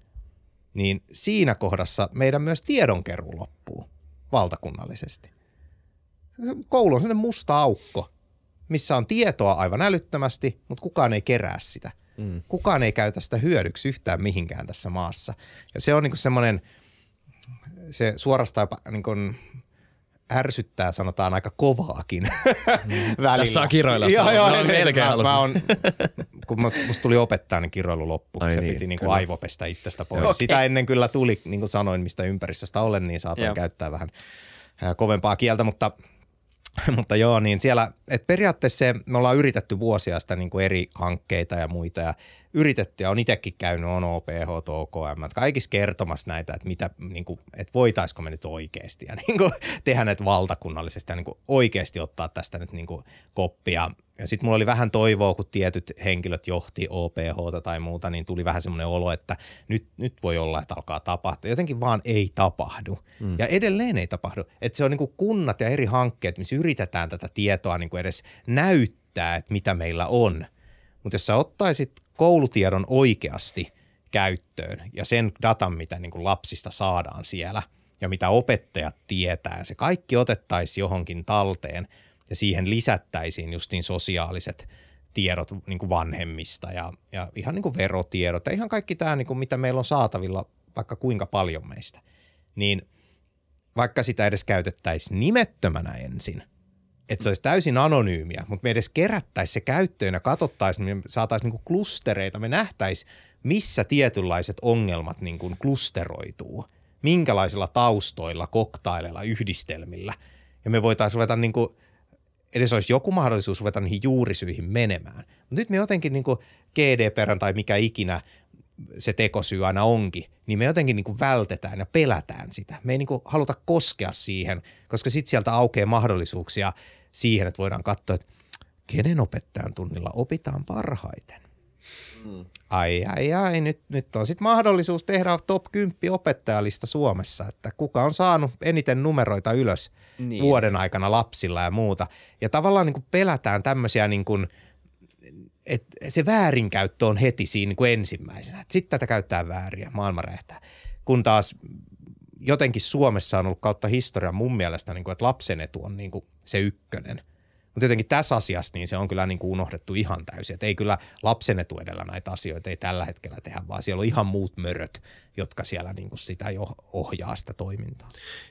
niin siinä kohdassa meidän myös tiedonkeruu loppuu valtakunnallisesti. Koulu on sellainen musta aukko, missä on tietoa aivan älyttömästi, mutta kukaan ei kerää sitä. Mm. Kukaan ei käytä sitä hyödyksi yhtään mihinkään tässä maassa. Ja se on niin semmoinen, se suorastaan niin kuin ärsyttää, sanotaan aika kovaakin mm. välillä. Tässä on kiroilla. Joo, joo, no, melkein mä, mä on, kun musta tuli opettaa, niin kiroilu loppu. Ai se niin, piti niin kuin aivopestä itsestä pois. Okay. Sitä ennen kyllä tuli, niin kuin sanoin, mistä ympäristöstä olen, niin saatan joo. käyttää vähän kovempaa kieltä, mutta – mutta joo, niin siellä, että periaatteessa se, me ollaan yritetty vuosia sitä niin kuin eri hankkeita ja muita ja yritetty ja on itsekin käynyt on OPH, OKM, kaikissa kertomassa näitä, että, mitä, niin kuin, että voitaisiko me nyt oikeasti ja niin kuin, tehdä näitä valtakunnallisesti ja niin kuin oikeasti ottaa tästä nyt niin kuin koppia. Ja sitten mulla oli vähän toivoa, kun tietyt henkilöt johti OPH tai muuta, niin tuli vähän semmoinen olo, että nyt, nyt voi olla, että alkaa tapahtua. Jotenkin vaan ei tapahdu. Mm. Ja edelleen ei tapahdu. Että se on niin kuin kunnat ja eri hankkeet, missä yritetään tätä tietoa niin kuin edes näyttää, että mitä meillä on. Mutta jos sä ottaisit koulutiedon oikeasti käyttöön ja sen datan, mitä niin kuin lapsista saadaan siellä ja mitä opettajat tietää, se kaikki otettaisiin johonkin talteen ja siihen lisättäisiin justiin sosiaaliset tiedot niin kuin vanhemmista ja, ja ihan niin kuin verotiedot ja ihan kaikki tämä, niin kuin mitä meillä on saatavilla vaikka kuinka paljon meistä, niin vaikka sitä edes käytettäisiin nimettömänä ensin – että se olisi täysin anonyymiä, mutta me edes kerättäisiin se käyttöön ja katsottaisiin, me saataisiin niinku klustereita, me nähtäisiin, missä tietynlaiset ongelmat niinku klusteroituu, minkälaisilla taustoilla, koktaileilla, yhdistelmillä. Ja me voitaisiin ruveta niinku, edes olisi joku mahdollisuus ruveta niihin juurisyihin menemään. Mutta nyt me jotenkin niinku GDPR tai mikä ikinä se tekosyy aina onkin, niin me jotenkin niin kuin vältetään ja pelätään sitä. Me ei niin kuin haluta koskea siihen, koska sitten sieltä aukeaa mahdollisuuksia siihen, että voidaan katsoa, että kenen opettajan tunnilla opitaan parhaiten. Mm. Ai, ai, ai, nyt, nyt on sitten mahdollisuus tehdä top 10 opettajalista Suomessa, että kuka on saanut eniten numeroita ylös niin. vuoden aikana lapsilla ja muuta. Ja tavallaan niin kuin pelätään tämmöisiä niin kuin – että se väärinkäyttö on heti siinä niin kuin ensimmäisenä. Sitten tätä käyttää vääriä, maailma räjähtää. Kun taas jotenkin Suomessa on ollut kautta historian mun mielestä, niin kuin, että lapsen etu on niin kuin se ykkönen – mutta jotenkin tässä asiassa niin se on kyllä niin kuin unohdettu ihan täysin. Että ei kyllä lapsen etu edellä näitä asioita ei tällä hetkellä tehdä, vaan siellä on ihan muut möröt, jotka siellä niin kuin sitä jo ohjaa sitä toimintaa.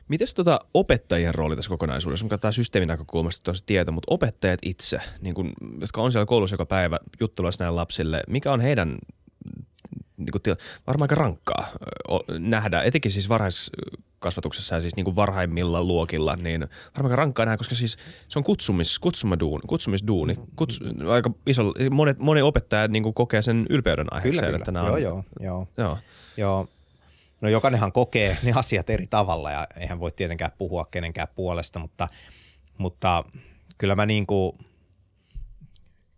Miten tota opettajien rooli tässä kokonaisuudessa? Kun katsotaan systeemin näkökulmasta se tieto, mutta opettajat itse, niin kuin, jotka on siellä koulussa joka päivä juttelussa näille lapsille, mikä on heidän niin kuin, varmaan aika rankkaa nähdä, etenkin siis varhaiskasvatuksessa ja siis niin kuin varhaimmilla luokilla, niin varmaan aika rankkaa nähdä, koska siis se on kutsumis, kutsumaduuni, kutsumisduuni. Kuts, aika iso, monet, moni opettaja niin kuin kokee sen ylpeyden aiheekseen. Kyllä, että kyllä. Joo, joo, joo, joo. joo. No jokainenhan kokee ne asiat eri tavalla ja eihän voi tietenkään puhua kenenkään puolesta, mutta, mutta kyllä mä niin kuin –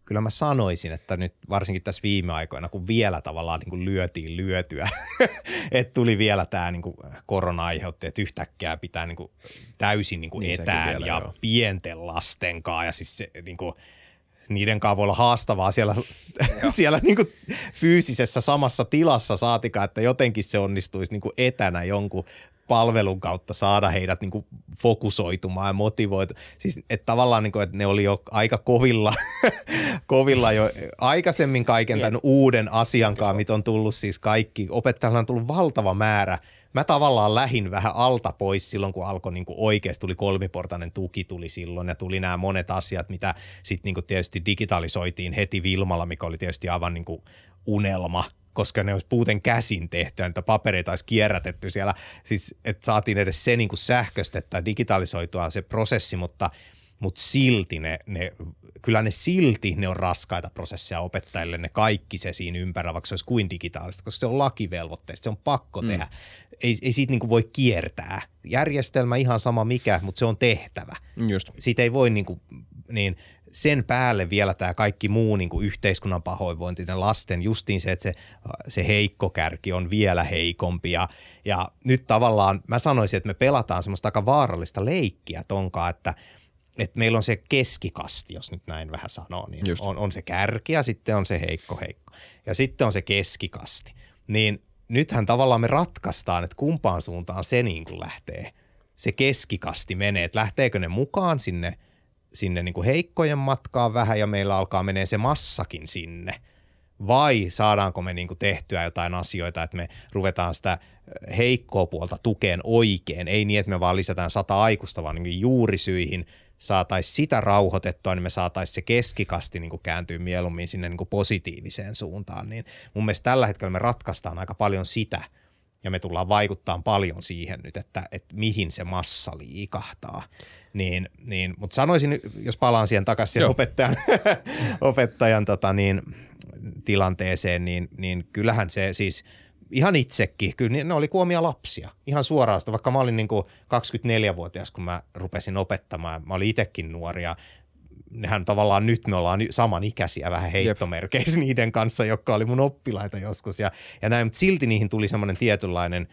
kyllä mä sanoisin, että nyt varsinkin tässä viime aikoina, kun vielä tavallaan niin kuin lyötiin lyötyä, että tuli vielä tämä niin kuin korona aiheutti, että yhtäkkiä pitää niin kuin täysin niin kuin Niin, etään vielä, ja joo. pienten lasten kanssa ja siis se niin kuin, niiden kanssa voi olla haastavaa siellä, siellä niin kuin fyysisessä samassa tilassa saatika, että jotenkin se onnistuisi niin kuin etänä jonkun palvelun kautta saada heidät niin kuin fokusoitumaan ja motivoitu. Siis että tavallaan niin kuin, että ne oli jo aika kovilla, kovilla jo aikaisemmin kaiken tämän uuden asiankaan, mitä on tullut siis kaikki. Opettajalla on tullut valtava määrä. Mä tavallaan lähin vähän alta pois silloin, kun alkoi niin oikeasti, tuli kolmiportainen tuki tuli silloin ja tuli nämä monet asiat, mitä sitten niin tietysti digitalisoitiin heti Vilmalla, mikä oli tietysti aivan niin unelma koska ne olisi puuten käsin tehty niitä papereita olisi kierrätetty siellä. Siis, että saatiin edes se niin kuin sähköistettyä, digitalisoitua se prosessi, mutta, mutta silti ne, ne, kyllä ne silti ne on raskaita prosesseja opettajille, ne kaikki se siinä ympärillä, vaikka se olisi kuin digitaalista, koska se on lakivelvoitteista, se on pakko mm. tehdä. Ei, ei siitä niin kuin voi kiertää. Järjestelmä ihan sama mikä, mutta se on tehtävä. Just. Siitä ei voi niin kuin, niin sen päälle vielä tämä kaikki muu niin kuin yhteiskunnan pahoinvointi, ne lasten, justiin se, että se, se heikko kärki on vielä heikompi ja, ja nyt tavallaan mä sanoisin, että me pelataan semmoista aika vaarallista leikkiä tonkaan, että että meillä on se keskikasti, jos nyt näin vähän sanoo, niin Just. on, on se kärki ja sitten on se heikko heikko. Ja sitten on se keskikasti. Niin nythän tavallaan me ratkaistaan, että kumpaan suuntaan se niin kuin lähtee, se keskikasti menee, että lähteekö ne mukaan sinne, sinne niin kuin heikkojen matkaan vähän ja meillä alkaa menee se massakin sinne. Vai saadaanko me niin kuin tehtyä jotain asioita, että me ruvetaan sitä heikkoa puolta tukeen oikein, ei niin, että me vaan lisätään sata aikuista, vaan niin juurisyihin saataisiin sitä rauhoitettua, niin me saataisiin se keskikasti niin kääntyä mieluummin sinne niin positiiviseen suuntaan. Niin mun mielestä tällä hetkellä me ratkaistaan aika paljon sitä, ja me tullaan vaikuttamaan paljon siihen nyt, että, että mihin se massa liikahtaa. Niin, niin, mutta sanoisin, jos palaan siihen takaisin opettajan, opettajan tota niin, tilanteeseen, niin, niin kyllähän se siis ihan itsekin, kyllä ne- oli kuomia lapsia. Ihan suoraan sitä, vaikka mä olin niin kuin 24-vuotias, kun mä rupesin opettamaan. Mä olin itsekin nuori ja nehän tavallaan nyt me ollaan samanikäisiä vähän heittomerkeissä niiden kanssa, jotka oli mun oppilaita joskus ja, ja näin, mutta silti niihin tuli semmoinen tietynlainen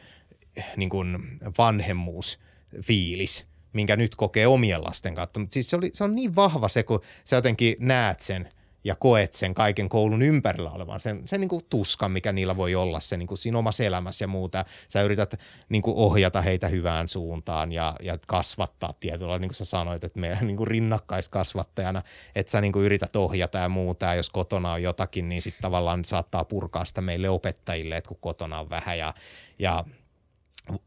eh, niin kuin vanhemmuusfiilis, minkä nyt kokee omien lasten kautta. Mutta siis se, oli, se on niin vahva se, kun sä jotenkin näet sen ja koet sen kaiken koulun ympärillä olevan, sen, sen niin kuin tuskan, mikä niillä voi olla se niin kuin siinä omassa elämässä ja muuta. Sä yrität niin kuin ohjata heitä hyvään suuntaan ja, ja kasvattaa tietyllä, niin kuin sä sanoit, että me niin kuin rinnakkaiskasvattajana, että sä niin kuin yrität ohjata ja muuta, ja jos kotona on jotakin, niin sitten tavallaan saattaa purkaa sitä meille opettajille, että kun kotona on vähän ja, ja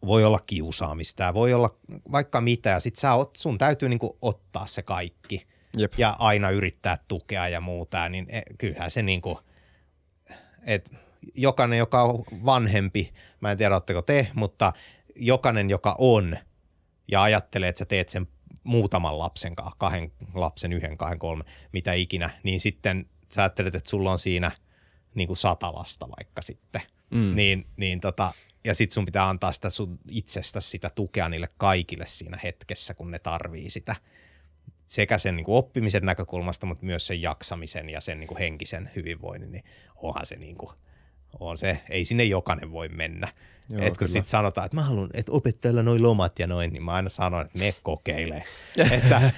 voi olla kiusaamista ja voi olla vaikka mitä. Ja sit sä oot, sun täytyy niinku ottaa se kaikki Jep. ja aina yrittää tukea ja muuta, niin e, kyllähän se niinku, että jokainen, joka on vanhempi, mä en tiedä ootteko te, mutta jokainen, joka on ja ajattelee, että sä teet sen muutaman lapsen kanssa, kahden lapsen, yhden, kahden, kolme, mitä ikinä, niin sitten sä ajattelet, että sulla on siinä niin kuin sata lasta vaikka sitten. Mm. Niin, niin tota, ja sit sun pitää antaa sitä sun itsestä sitä tukea niille kaikille siinä hetkessä, kun ne tarvii sitä. Sekä sen niin kuin oppimisen näkökulmasta, mutta myös sen jaksamisen ja sen niin kuin henkisen hyvinvoinnin, niin onhan se niin kuin, on se, ei sinne jokainen voi mennä. Joo, et kun sitten sanotaan, että mä haluan, että opettajalla noin lomat ja noin, niin mä aina sanon, että me kokeile. että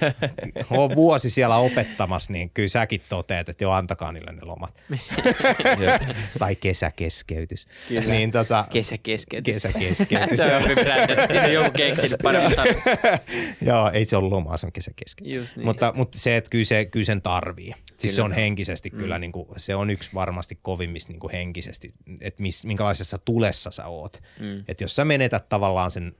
on vuosi siellä opettamassa, niin kyllä säkin toteat, että joo, antakaa niille ne lomat. Tai kesäkeskeytys. Kyllä. Niin tota, Kesäkeskeytys. kesäkeskeytys. Se on. Siinä on joku keksinyt paremmin. Joo, ei se ole lomaa, se on kesäkeskeytys. Just niin. Mutta, mutta se, että kyllä, se, kyllä sen tarvii. Siis se Kyllä. on henkisesti mm. kyllä, niin kuin, se on yksi varmasti kovimmista niin kuin henkisesti, että mis, minkälaisessa tulessa sä oot. Mm. Että jos sä menetät tavallaan sen,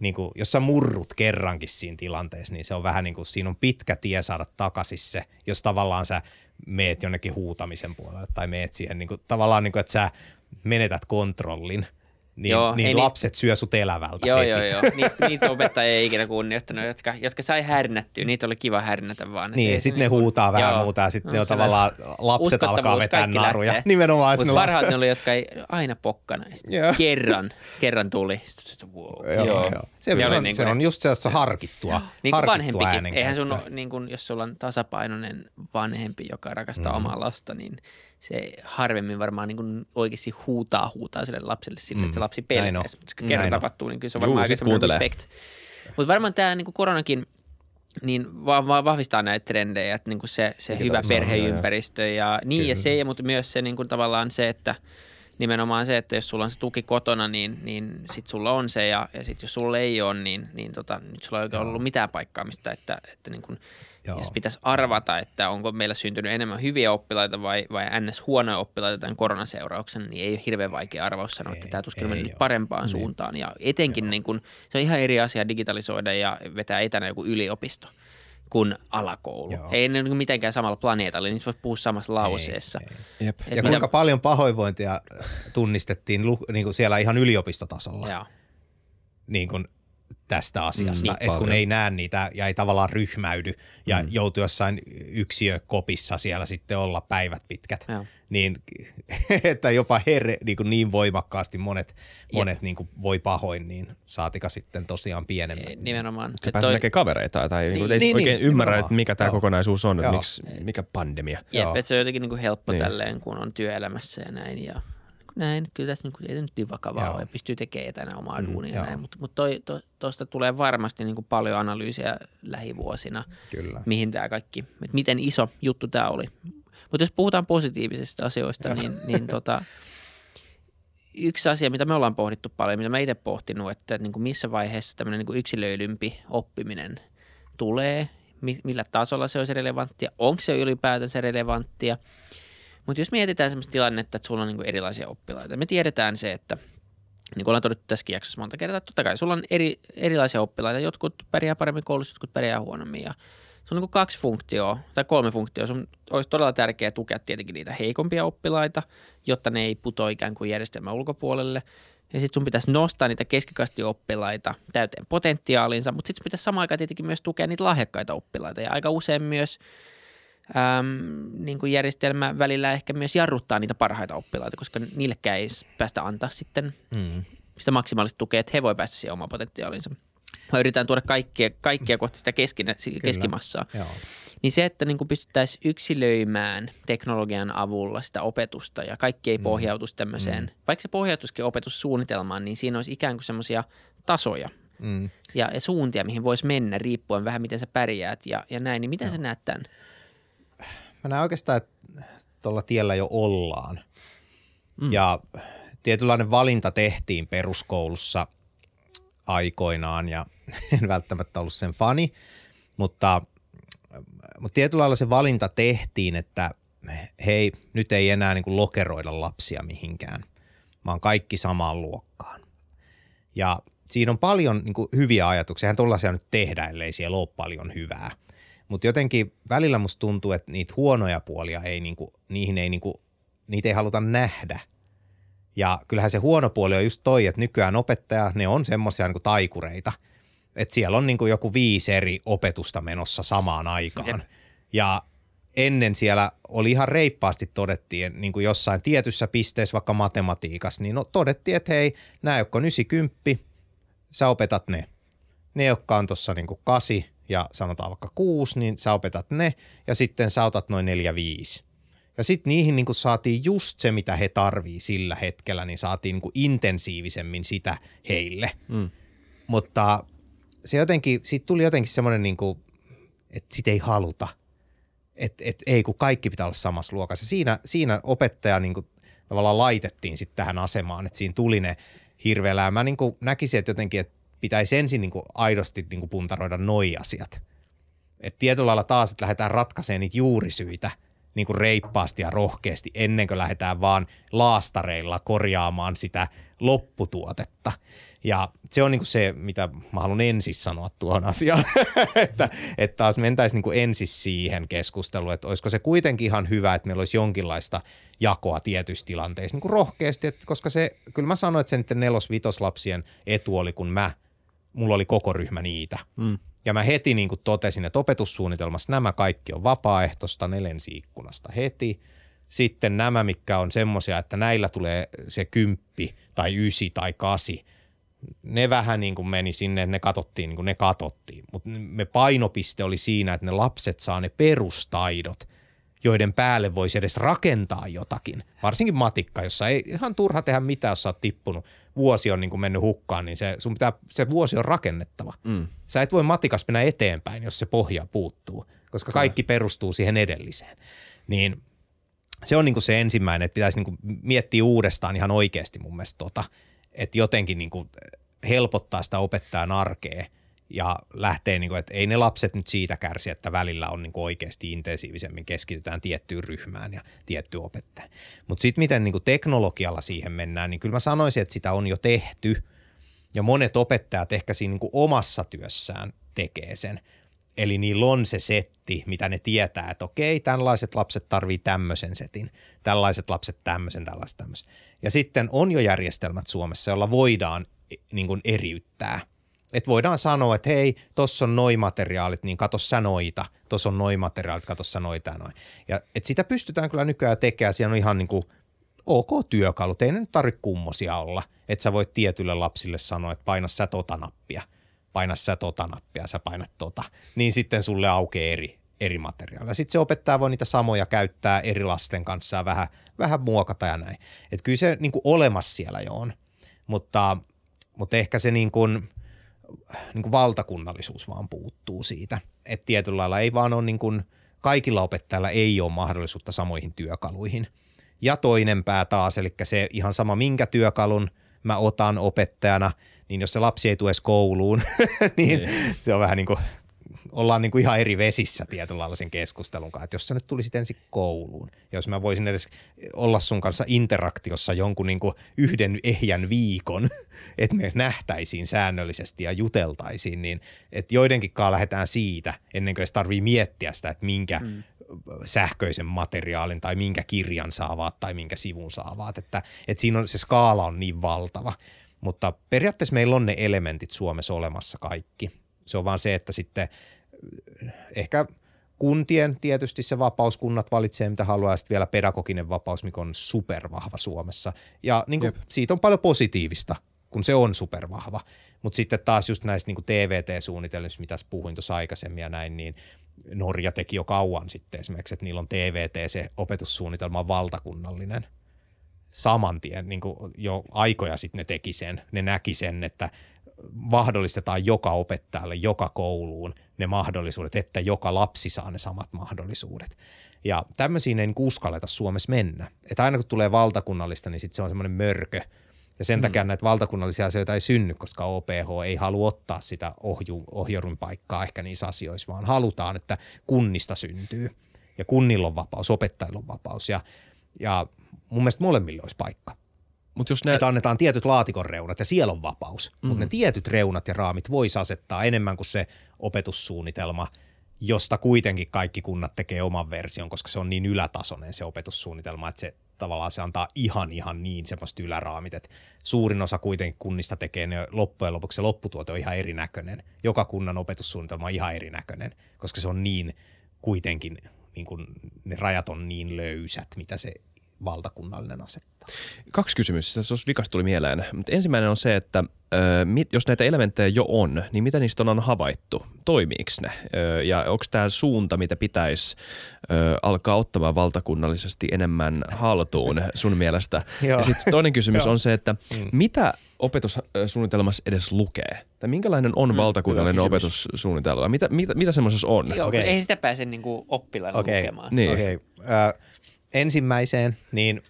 niin kuin, jos sä murrut kerrankin siinä tilanteessa, niin se on vähän niin kuin, siinä on pitkä tie saada takaisin se, jos tavallaan sä meet jonnekin huutamisen puolelle tai meet siihen niin kuin, tavallaan niin kuin, että sä menetät kontrollin, niin, Joo, niin ei lapset syö sut elävältä Joo, heti. joo, joo. Niitä, niitä opettajia ei ikinä kunnioittanut, jotka, jotka sai härnättyä. Niitä oli kiva härnätä vaan. Niin, se sitten ne niinku- huutaa vähän joo. muuta ja sitten No, ne on se tavallaan, lapset alkaa vetää naruja. lähtee. Nimenomaan. Mutta parhaat ne oli, jotka ei aina pokkana. Joo. Kerran, kerran tuli. Sitten, wow. Joo, joo. Se, Ja oli on, niinku se on just sellaista harkittua, Niin kuin harkittua vanhempikin. Eihän sun, niin kuin, jos sulla on tasapainoinen vanhempi, joka rakastaa mm. omaa lasta, niin se harvemmin varmaan niin kuin oikeasti huutaa huutaa sille lapselle sille, mm. että se lapsi Näin on. pelkäisi. Mutta kun kerran Näin on. tapahtuu, niin kyllä se on Juu, varmaan aika semmoinen respect. Mutta varmaan tämä niin kuin koronakin niin va- va- vahvistaa näitä trendejä, että niin kuin se, se hyvä perheympäristö ja niin ja se, ja mutta myös se niin kuin tavallaan se, että nimenomaan se, että jos sulla on se tuki kotona, niin, niin sit sulla on se ja, ja sit jos sulla ei ole, niin, niin tota, nyt sulla ei oikein ollut mitään paikkaamista, että, että niin Joo. jos pitäisi arvata, että onko meillä syntynyt enemmän hyviä oppilaita vai, vai ns. huonoja oppilaita tämän koronaseurauksena, niin ei ole hirveän vaikea arvaus sanoa, että tämä tuskin on ei mennyt parempaan niin. suuntaan. Ja etenkin niin kun, se on ihan eri asia digitalisoida ja vetää etänä joku yliopisto kuin alakoulu. Joo. Ei ne niin mitenkään samalla planeetalla, niin voi puhua samassa lauseessa. Jep. Et Ja mitä- kuinka paljon pahoinvointia tunnistettiin niin kuin siellä ihan yliopistotasolla Joo. niin kuin tästä asiasta, Mm, että kun ei näe niitä ja ei tavallaan ryhmäydy ja mm. joutuu jossain yksiökopissa siellä sitten olla päivät pitkät, Joo. Niin että jopa herre niin, kuin niin voimakkaasti monet, monet niin kuin voi pahoin, niin saatika sitten tosiaan pienemmät. Nimenomaan. Se Et pääsee toi- näkemään kavereita tai niin, ei niin, oikein niin, ymmärrä, että mikä tämä kokonaisuus on, että miksi, mikä pandemia. Jep, Joo. että se on jotenkin niin kuin helppo Niin. niin. tälleen, kun on työelämässä ja näin. Ja näin, että kyllä tässä niin kuin, ei nyt niin vakavaa Joo. ole ja pystyy tekemään etänä omaa mm, duunia. ja näin. Mutta mut toi, to, tosta tulee varmasti niin kuin paljon analyysiä lähivuosina, Kyllä. mihin tämä kaikki, että miten iso juttu tämä oli. Mutta jos puhutaan positiivisista asioista, niin, niin tota, yksi asia, mitä me ollaan pohdittu paljon, mitä mä itse pohtinut, että niin kuin missä vaiheessa tämmöinen niin kuin yksilöidympi oppiminen tulee, mi- millä tasolla se olisi relevanttia, onko se ylipäätänsä relevanttia. Mutta jos mietitään sellaista tilannetta, että sulla on niin kuin erilaisia oppilaita, me tiedetään se, että niin kuin ollaan todettu tässäkin jaksossa monta kertaa, että totta kai sulla on eri, erilaisia oppilaita, jotkut pärjää paremmin koulussa, jotkut pärjää huonommin ja se on niin kaksi funktioa tai kolme funktioa. Sun olisi todella tärkeää tukea tietenkin niitä heikompia oppilaita, jotta ne ei putoa ikään kuin järjestelmän ulkopuolelle. Ja sitten sun pitäisi nostaa niitä keskikasti-oppilaita täyteen potentiaalinsa, mutta sitten pitäisi samaan aikaan tietenkin myös tukea niitä lahjakkaita oppilaita. Ja aika usein myös äm, niin kuin järjestelmä välillä ehkä myös jarruttaa niitä parhaita oppilaita, koska niillekään ei päästä antaa sitten Mm. sitä maksimaalista tukea, että he voi päästä siihen omaan potentiaalinsa. Mä yritän tuoda kaikkia, kaikkia kohti sitä keskinä, keskimassaa. Joo. Niin se, että niin pystyttäisiin yksilöimään teknologian avulla sitä opetusta ja kaikki ei pohjautuisi tämmöiseen, mm. vaikka se pohjautuisikin opetussuunnitelmaan, niin siinä olisi ikään kuin semmoisia tasoja Mm. ja, ja suuntia, mihin voisi mennä riippuen vähän, miten sä pärjäät ja, ja näin. Niin miten sä näet tämän? Mä näen oikeastaan, että tuolla tiellä jo ollaan. Mm. Ja tietynlainen valinta tehtiin peruskoulussa aikoinaan ja en välttämättä ollut sen fani, mutta, mutta tietyllä lailla se valinta tehtiin, että hei, nyt ei enää niin kuin lokeroida lapsia mihinkään, vaan kaikki samaan luokkaan. Ja siinä on paljon niin kuin hyviä ajatuksia. Eihän tuollaisia nyt tehdä, ellei siellä ole paljon hyvää. Mutta jotenkin välillä musta tuntuu, että niitä huonoja puolia ei, niinku, niihin ei, niinku, niitä ei haluta nähdä. Ja kyllähän se huono puoli on just toi, että nykyään opettaja, ne on semmoisia niinku taikureita. Että siellä on niinku joku viisi eri opetusta menossa samaan aikaan. Jep. Ja ennen siellä oli ihan reippaasti todettiin, niin kuin jossain tietyssä pisteessä, vaikka matematiikassa, niin no, todettiin, että hei, nämä, jotka on 90, sä opetat ne. Ne, jotka on tuossa niin kasi ja sanotaan vaikka kuusi, niin sä opetat ne ja sitten sä otat noin neljä viisi. Ja sitten niihin niin saatiin just se, mitä he tarvii sillä hetkellä, niin saatiin niin intensiivisemmin sitä heille. Mm. Mutta se jotenkin, siitä tuli jotenkin semmoinen, niin kuin, että sitä ei haluta. Että et, ei, kun kaikki pitää olla samassa luokassa. Siinä, siinä opettaja niin kuin, tavallaan laitettiin sitten tähän asemaan, että siinä tuli ne hirveellä. Mä niin kuin näkisin, että jotenkin, että pitäisi ensin niin kuin aidosti niin kuin puntaroida noi asiat. Et tietyllä lailla taas, että lähdetään ratkaisemaan niitä juurisyitä, niin kuin reippaasti ja rohkeasti ennen kuin lähdetään vaan laastareilla korjaamaan sitä lopputuotetta. Ja se on niin kuin se, mitä mä haluan ensin sanoa tuohon asiaan, että, että taas mentäisiin niin kuin ensin siihen keskusteluun, että olisiko se kuitenkin ihan hyvä, että meillä olisi jonkinlaista jakoa tietyissä tilanteissa niin kuin rohkeasti, että koska se, kyllä mä sanoin, että se nelos-vitoslapsien etu oli, kun mä, mulla oli koko ryhmä niitä. Mm. Ja mä heti niin kuin totesin, että opetussuunnitelmassa nämä kaikki on vapaaehtoista, ne lensi ikkunasta heti. Sitten nämä, mikä on semmoisia, että näillä tulee se kymppi tai ysi tai kasi, ne vähän niin kuin meni sinne, että ne katsottiin niin kuin ne katsottiin. Mutta me painopiste oli siinä, että ne lapset saa ne perustaidot, joiden päälle voisi edes rakentaa jotakin. Varsinkin matikka, jossa ei ihan turha tehdä mitään, jos sä oot tippunut. Vuosi on niin kuin mennyt hukkaan, niin se, sun pitää, se vuosi on rakennettava. Mm. Sä et voi matikas mennä eteenpäin, jos se pohja puuttuu, koska kaikki perustuu siihen edelliseen. Niin se on niin kuin se ensimmäinen, että pitäisi niin kuin miettiä uudestaan ihan oikeasti mun mielestä tota, että jotenkin niin kuin helpottaa sitä opettajan arkea ja lähtee, niin kuin, että ei ne lapset nyt siitä kärsi, että välillä on niin kuin oikeasti intensiivisemmin keskitytään tiettyyn ryhmään ja tiettyyn opettajan. Mutta sitten miten niin kuin teknologialla siihen mennään, niin kyllä mä sanoisin, että sitä on jo tehty ja monet opettajat ehkä siinä niin kuin omassa työssään tekee sen – Eli niillä on se setti, mitä ne tietää, että okei, tällaiset lapset tarvii tämmöisen setin, tällaiset lapset tämmöisen, tällaiset tämmöisen. Ja sitten on jo järjestelmät Suomessa, jolla voidaan e, niin kuin eriyttää. Et voidaan sanoa, että hei, tuossa on noi materiaalit, niin kato sä noita, tuossa on noi materiaalit, kato sä noita ja noin. Ja et sitä pystytään kyllä nykyään tekemään, siellä on ihan niin kuin ok työkalut, ei ne nyt tarvitse kummosia olla, että sä voit tietylle lapsille sanoa, että paina sä tota nappia – paina sä tota nappia, sä painat tota, niin sitten sulle aukeaa eri, eri materiaalia. Sitten se opettaja voi niitä samoja käyttää eri lasten kanssa ja vähän, vähän muokata ja näin. Että kyllä se niin kuin olemassa siellä jo on, mutta, mutta ehkä se niin kuin, niin kuin valtakunnallisuus vaan puuttuu siitä. Että tietyllä lailla ei vaan ole niin kuin, kaikilla opettajilla ei ole mahdollisuutta samoihin työkaluihin. Ja toinen pää taas, eli se ihan sama minkä työkalun mä otan opettajana – niin jos se lapsi ei tule kouluun, niin, niin se on vähän niin kuin, ollaan niin kuin ihan eri vesissä tietyllä lailla sen keskustelun kanssa. Että jos sä nyt tulisit ensin kouluun, ja jos mä voisin edes olla sun kanssa interaktiossa jonkun niin kuin yhden ehjän viikon, että me nähtäisiin säännöllisesti ja juteltaisiin, niin että joidenkinkaan lähdetään siitä, ennen kuin tarvii miettiä sitä, että minkä mm sähköisen materiaalin tai minkä kirjan saavat tai minkä sivun saavat, että, että siinä on se skaala on niin valtava. Mutta periaatteessa meillä on ne elementit Suomessa olemassa kaikki. Se on vaan se, että sitten ehkä kuntien tietysti se vapaus, kunnat valitsee mitä haluaa ja sitten vielä pedagoginen vapaus, mikä on supervahva Suomessa. Ja niin kuin, siitä on paljon positiivista, kun se on supervahva. Mutta sitten taas just näistä niin TVT-suunnitelmista, mitä puhuin tuossa aikaisemmin ja näin, niin Norja teki jo kauan sitten esimerkiksi, että niillä on TVT, se opetussuunnitelma valtakunnallinen – saman tien, niin kuin jo aikoja sitten ne teki sen, ne näki sen, että mahdollistetaan joka opettajalle, joka kouluun ne mahdollisuudet, että joka lapsi saa ne samat mahdollisuudet. Ja tämmöisiin ei niin uskalleta Suomessa mennä. Että aina kun tulee valtakunnallista, niin sitten se on semmoinen mörkö. Ja sen mm. takia näitä valtakunnallisia asioita ei synny, koska OPH ei halua ottaa sitä ohju, ohjorun paikkaa ehkä niissä asioissa, vaan halutaan, että kunnista syntyy. Ja kunnilla on vapaus, opettajilla on vapaus. Ja, ja mun mielestä molemmille olisi paikka. Mut jos ne... Että annetaan tietyt laatikon reunat ja siellä on vapaus, mm-hmm. mutta ne tietyt reunat ja raamit voisi asettaa enemmän kuin se opetussuunnitelma, josta kuitenkin kaikki kunnat tekee oman version, koska se on niin ylätasoinen se opetussuunnitelma, että se tavallaan se antaa ihan ihan niin semmoista yläraamit, että suurin osa kuitenkin kunnista tekee ne loppujen lopuksi se lopputuote on ihan erinäköinen. Joka kunnan opetussuunnitelma on ihan erinäköinen, koska se on niin kuitenkin, niin kuin ne rajat on niin löysät, mitä se valtakunnallinen asettaa. Kaksi kysymystä, tässä vikas tuli mieleen. Mutta ensimmäinen on se, että jos näitä elementtejä jo on, niin mitä niistä on havaittu? Toimiiko ne? Ja onko tämä suunta, mitä pitäisi alkaa ottamaan valtakunnallisesti enemmän haltuun sun mielestä? ja sitten toinen kysymys on se, että mm. mitä opetussuunnitelmassa edes lukee? Tai minkälainen on mm, valtakunnallinen opetussuunnitelma? Mitä, mitä, mitä semmoisessa on? Joo, okay. ei sitä pääse niinku oppilaille okay. lukemaan. Niin. Okay. Uh, ensimmäiseen, niin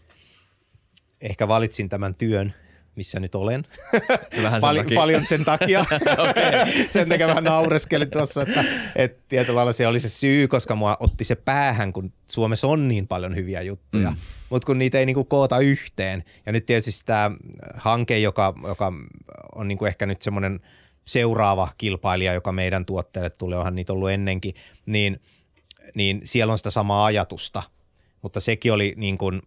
ehkä valitsin tämän työn missä nyt olen. Vähän sen Pal- takia. paljon sen takia. sen takia vähän naureskelin tuossa, että, että tietyllä lailla se oli se syy, koska mua otti se päähän, kun Suomessa on niin paljon hyviä juttuja. Mm. Mutta kun niitä ei niinku koota yhteen. Ja nyt tietysti tämä hanke, joka, joka on niinku ehkä nyt semmoinen seuraava kilpailija, joka meidän tuotteelle tulee, onhan niitä ollut ennenkin, niin, niin siellä on sitä samaa ajatusta. Mutta sekin oli niin kuin,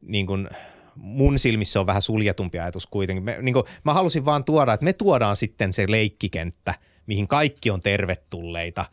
niin kuin mun silmissä on vähän suljetumpi ajatus kuitenkin. Me, niin kuin, mä halusin vaan tuoda, että me tuodaan sitten se leikkikenttä, mihin kaikki on tervetulleita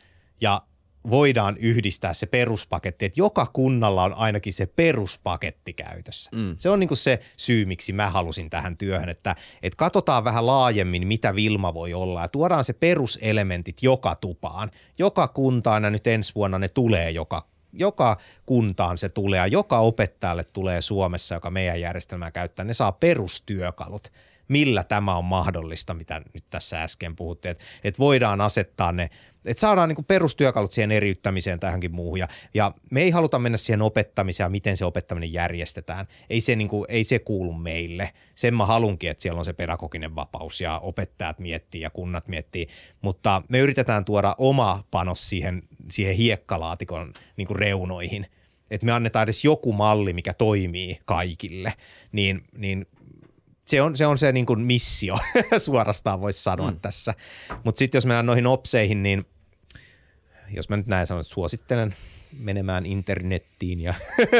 ja voidaan yhdistää se peruspaketti, että joka kunnalla on ainakin se peruspaketti käytössä. Mm. Se on niin kuin se syy, miksi mä halusin tähän työhön, että, että katsotaan vähän laajemmin, mitä Vilma voi olla ja tuodaan se peruselementit joka tupaan. Joka kuntaan ja nyt ensi vuonna ne tulee joka joka kuntaan se tulee ja joka opettajalle tulee Suomessa, joka meidän järjestelmää käyttää, ne saa perustyökalut, millä tämä on mahdollista, mitä nyt tässä äsken puhuttiin, että, että voidaan asettaa ne, että saadaan niin perustyökalut siihen eriyttämiseen tähänkin muuhun ja, ja me ei haluta mennä siihen opettamiseen ja miten se opettaminen järjestetään. Ei se, niin kuin, ei se kuulu meille. Sen mä halunkin, että siellä on se pedagoginen vapaus ja opettajat miettii ja kunnat miettii, mutta me yritetään tuoda oma panos siihen, siihen hiekkalaatikon niin kuin reunoihin, että me annetaan edes joku malli, mikä toimii kaikille, niin, niin se on se, on se niin kuin missio suorastaan voisi sanoa mm. tässä. Mutta sitten jos mennään noihin opseihin, niin jos mä nyt näin sanon, että suosittelen menemään internettiin ja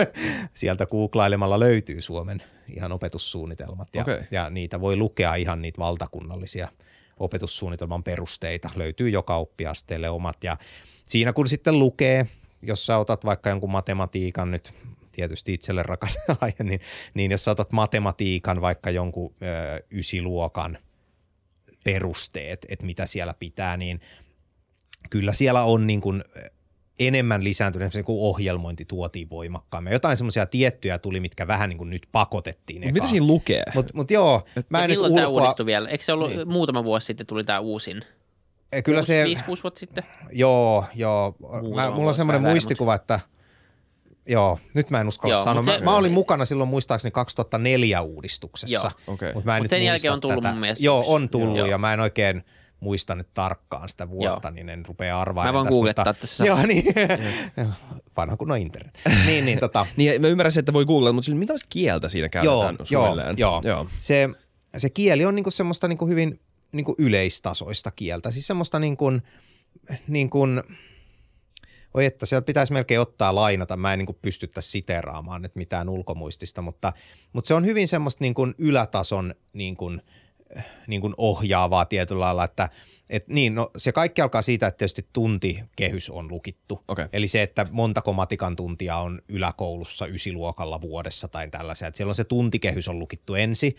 sieltä googlailemalla löytyy Suomen ihan opetussuunnitelmat ja, Okei. ja niitä voi lukea ihan niitä valtakunnallisia opetussuunnitelman perusteita. Löytyy joka oppiasteelle omat ja siinä kun sitten lukee, jos sä otat vaikka jonkun matematiikan nyt tietysti itselle rakas aihe, niin, niin jos sä otat matematiikan vaikka jonkun ö, ysiluokan perusteet, että mitä siellä pitää, niin kyllä siellä on niin kuin enemmän lisääntynyt, esimerkiksi kun ohjelmointi tuotiin voimakkaammin. Jotain semmoisia tiettyjä tuli, mitkä vähän niin kuin nyt pakotettiin. Mut Mitä siinä lukee? Mutta mut joo, mä Ja en nyt milloin tämä ulkoa, uudistui vielä? Eikö se ollut niin. muutama vuosi sitten tuli tämä uusin? kyllä se, 5-6 vuotta sitten? joo, joo. Mä, mulla on semmoinen muistikuva, että joo, nyt mä en uskalla Joo, sanoa. Mä, se- mä olin mukana silloin muistaakseni 2004 uudistuksessa. Joo. Okei. Mut mä en Mut nyt sen jälkeen on tullut tätä. mun mielestä Joo, on tullut Joo. ja mä en oikein muista nyt tarkkaan sitä vuotta, niin en rupea arvaamaan. Mä voin googlettaa mutta, tässä. Joo, niin. Vanha kun on internet. niin, niin tota. Niin, mä ymmärrän että voi googlata, mutta minkälaista kieltä siinä joo, käytetään joo, suunnilleen? joo. joo. Se, se kieli on niinku semmoista niinku hyvin niinku yleistasoista kieltä. Siis semmoista niin kuin, niin kuin, oi että siellä pitäisi melkein ottaa lainata. Mä en niin pystyttäisi siteraamaan nyt mitään ulkomuistista, mutta, mutta se on hyvin semmoista niin kuin ylätason niin kuin, niin kuin ohjaavaa tietyllä lailla, että et niin, no, se kaikki alkaa siitä, että tietysti tuntikehys on lukittu. Okei. Eli se, että montako matikan tuntia on yläkoulussa ysiluokalla vuodessa tai tällaisia. Että siellä on se tuntikehys on lukittu ensin.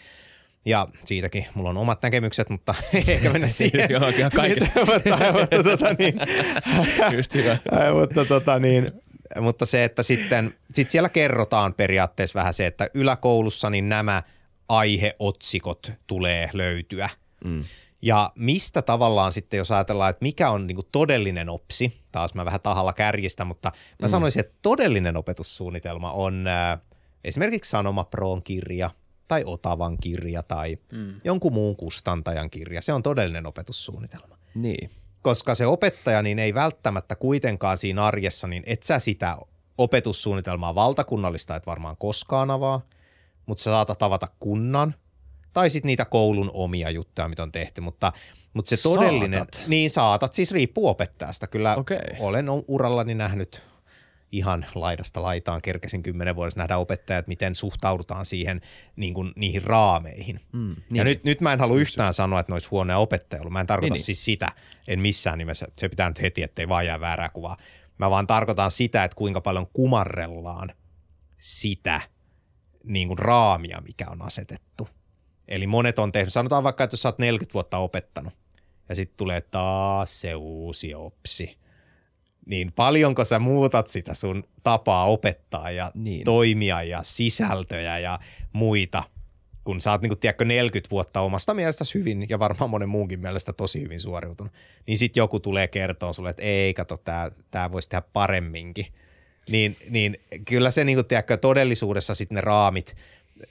Ja siitäkin mulla on omat näkemykset, mutta ei ehkä mennä siihen. Joo, ihan kaiket. Nyt, mutta, mutta, tota, niin, Just hyvä. Mutta, tota, niin, mutta se, että sitten sit siellä kerrotaan periaatteessa vähän se, että yläkoulussa niin nämä aiheotsikot tulee löytyä. Mm. Ja mistä tavallaan sitten, jos ajatellaan, että mikä on niin todellinen opsi, taas mä vähän tahalla kärjistä, mutta mä mm. sanoisin, että todellinen opetussuunnitelma on äh, esimerkiksi Sanoma Proon kirja tai Otavan kirja tai mm. jonkun muun kustantajan kirja. Se on todellinen opetussuunnitelma Niin. koska se opettaja niin ei välttämättä kuitenkaan siinä arjessa, niin et sä sitä opetussuunnitelmaa valtakunnallista et varmaan koskaan avaa, mutta sä saatat avata kunnan tai sitten niitä koulun omia juttuja, mitä on tehty, mutta, mutta se todellinen, Saatat? niin saatat, siis riippuu opettajasta. Kyllä Okei. olen urallani nähnyt ihan laidasta laitaan, kerkesin kymmenen vuodessa nähdä opettajat, miten suhtaudutaan siihen niin kuin, niihin raameihin. Mm, niin. ja nyt, nyt mä en halua yhtään sanoa, että ne olisi huonoja opettajia ollut. Mä en tarkoita Niin, niin, niin. siis sitä, en missään nimessä. Se pitää nyt heti, ettei vaan jää väärää kuvaa. Mä vaan tarkoitan sitä, että kuinka paljon kumarrellaan sitä niin kuin raamia, mikä on asetettu. Eli monet on tehnyt, sanotaan vaikka, että jos sä oot 40 vuotta opettanut ja sitten tulee taas se uusi opsi, niin paljonko sä muutat sitä sun tapaa opettaa ja Niin. toimia ja sisältöjä ja muita, kun sä oot niin tiedätkö, 40 vuotta omasta mielestäsi hyvin ja varmaan monen muunkin mielestä tosi hyvin suoriutunut, niin sitten joku tulee kertoa sulle, että ei kato, tää, tää voisi tehdä paremminkin. Niin, niin kyllä se niin kuin, tiedätkö, todellisuudessa sitten ne raamit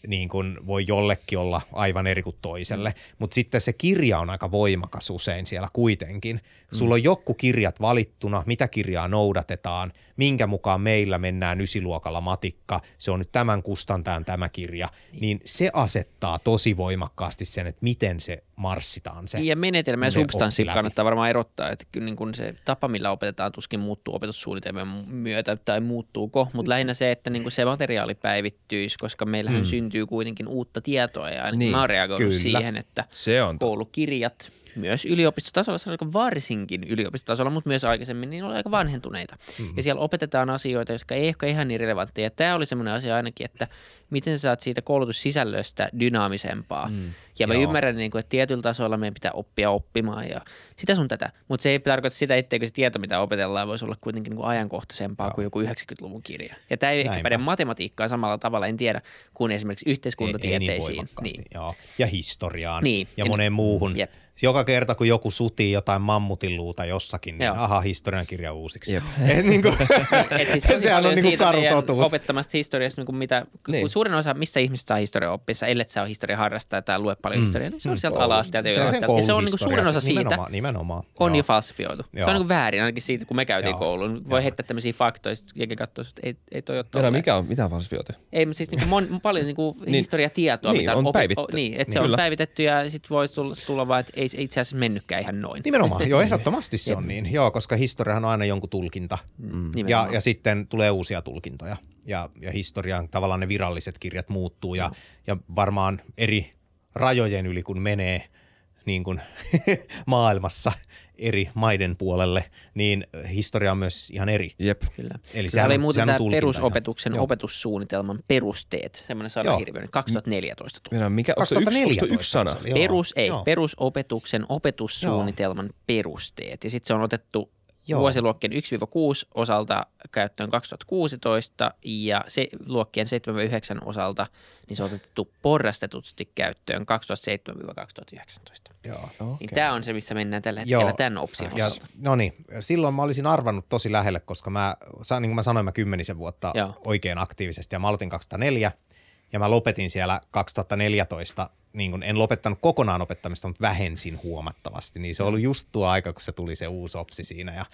niin kuin voi jollekin olla aivan eri kuin toiselle. Mm. Mutta sitten se kirja on aika voimakas usein siellä kuitenkin. Sulla on joku kirjat valittuna, mitä kirjaa noudatetaan, minkä mukaan meillä mennään ysiluokalla matikka, se on nyt tämän kustantajan tämä kirja, niin se asettaa tosi voimakkaasti sen, että miten se marssitaan se. Ja menetelmä ja substanssi kannattaa varmaan erottaa, että kyllä niin kun se tapa, millä opetetaan, tuskin muuttuu opetussuunnitelmien myötä tai muuttuuko, mutta lähinnä se, että niin kun se materiaali päivittyisi, koska meillähän mm. syntyy kuitenkin uutta tietoa ja ainakin Niin, mä oon reagoinut kyllä. siihen, että Se on koulukirjat myös yliopistotasolla, varsinkin yliopistotasolla, mutta myös aikaisemmin, niin oli aika vanhentuneita. Mm-hmm. Ja siellä opetetaan asioita, jotka ei ehkä ihan niin relevantteja. Tämä oli semmoinen asia ainakin, että miten sä saat siitä koulutussisällöstä dynaamisempaa. Mm. Ja mä Joo. ymmärrän, niin kuin, että tietyllä tasolla meidän pitää oppia oppimaan ja sitä sun tätä. Mutta se ei tarkoita sitä, etteikö se tieto, mitä opetellaan, voisi olla kuitenkin niin kuin ajankohtaisempaa Joo. kuin joku 90-luvun kirja. Ja tämä ei ehkä Näinpä. päde matematiikkaan samalla tavalla, en tiedä, kuin esimerkiksi ei, ei yhteiskuntatieteisiin. niin voimakkaasti. Joo. Ja historiaan Niin. ja Ja- moneen muuhun. Jep. Joka kerta, kun joku sutii jotain mammutin luuta jossakin, niin Joo. aha, historiankirja uusiksi. Jep. Et niin kuin, Et siis sehän on niin karu totuus. opettamasta historiasta, niin kuin mitä, niin. Niin. suurin osa, missä ihmiset saa historia oppissa, ellei sä ole historia harrastaja tai lue paljon mm. historiaa, niin se on sieltä ala-asteelta ja Se on yläasteelta. Ja se on niin kuin suurin osa siitä Nimenomaan, nimenomaan. on Joo. jo falsifioitu. Se Joo. on niin kuin väärin, ainakin siitä, kun me käytiin Joo. kouluun. Voi Joo. heittää tämmöisiä faktoja, sitten jengi katsoo, että ei, ei toi ole tolleen. mikä on, mitä on falsifioita? Ei, mutta siis niin kuin mon, paljon niin kuin Niin. historiatietoa, Niin, mitä on opi- päivitetty. O, niin, että Niin, se on kyllä. päivitetty ja sitten voisi tulla, tulla vaan, että ei se itse asiassa mennytkään ihan noin. Nimenomaan, joo, ehdottomasti se on niin. Joo, koska historiahan on aina jonkun tulkinta. Mm. Ja, ja sitten tulee uusia tulkintoja. Ja, ja historian tavallaan ne viralliset kirjat muuttuu ja, ja varmaan eri rajojen yli, kun menee niin kuin maailmassa eri maiden puolelle, niin historia on myös ihan eri. Jep. Kyllä. Eli Se sehän oli on- muuten tämä perusopetuksen ihan. opetussuunnitelman perusteet, semmoinen sana Joo. hirveän, 2014 tuli. Mikä, onko se yksi, onko se 2014 yksi sana? joo. Perus, ei, Joo. perusopetuksen opetussuunnitelman perusteet. Ja sitten se on otettu Joo. vuosiluokkien 1-6 osalta käyttöön 2016 ja se, luokkien 7-9 osalta niin se on otettu porrastetusti käyttöön 2007-2019. Joo. Niin tämä on se, missä mennään tällä hetkellä Joo. tämän opsin Ja, osalta. no niin, silloin mä olisin arvannut tosi lähelle, koska mä, niin kuin mä sanoin, mä kymmenisen vuotta Joo. oikein aktiivisesti ja mä aloitin 2004 ja mä lopetin siellä 2014, niin kuin en lopettanut kokonaan opettamista, mutta vähensin huomattavasti, niin se on ollut just tuo aika, kun se tuli se uusi opsi siinä ja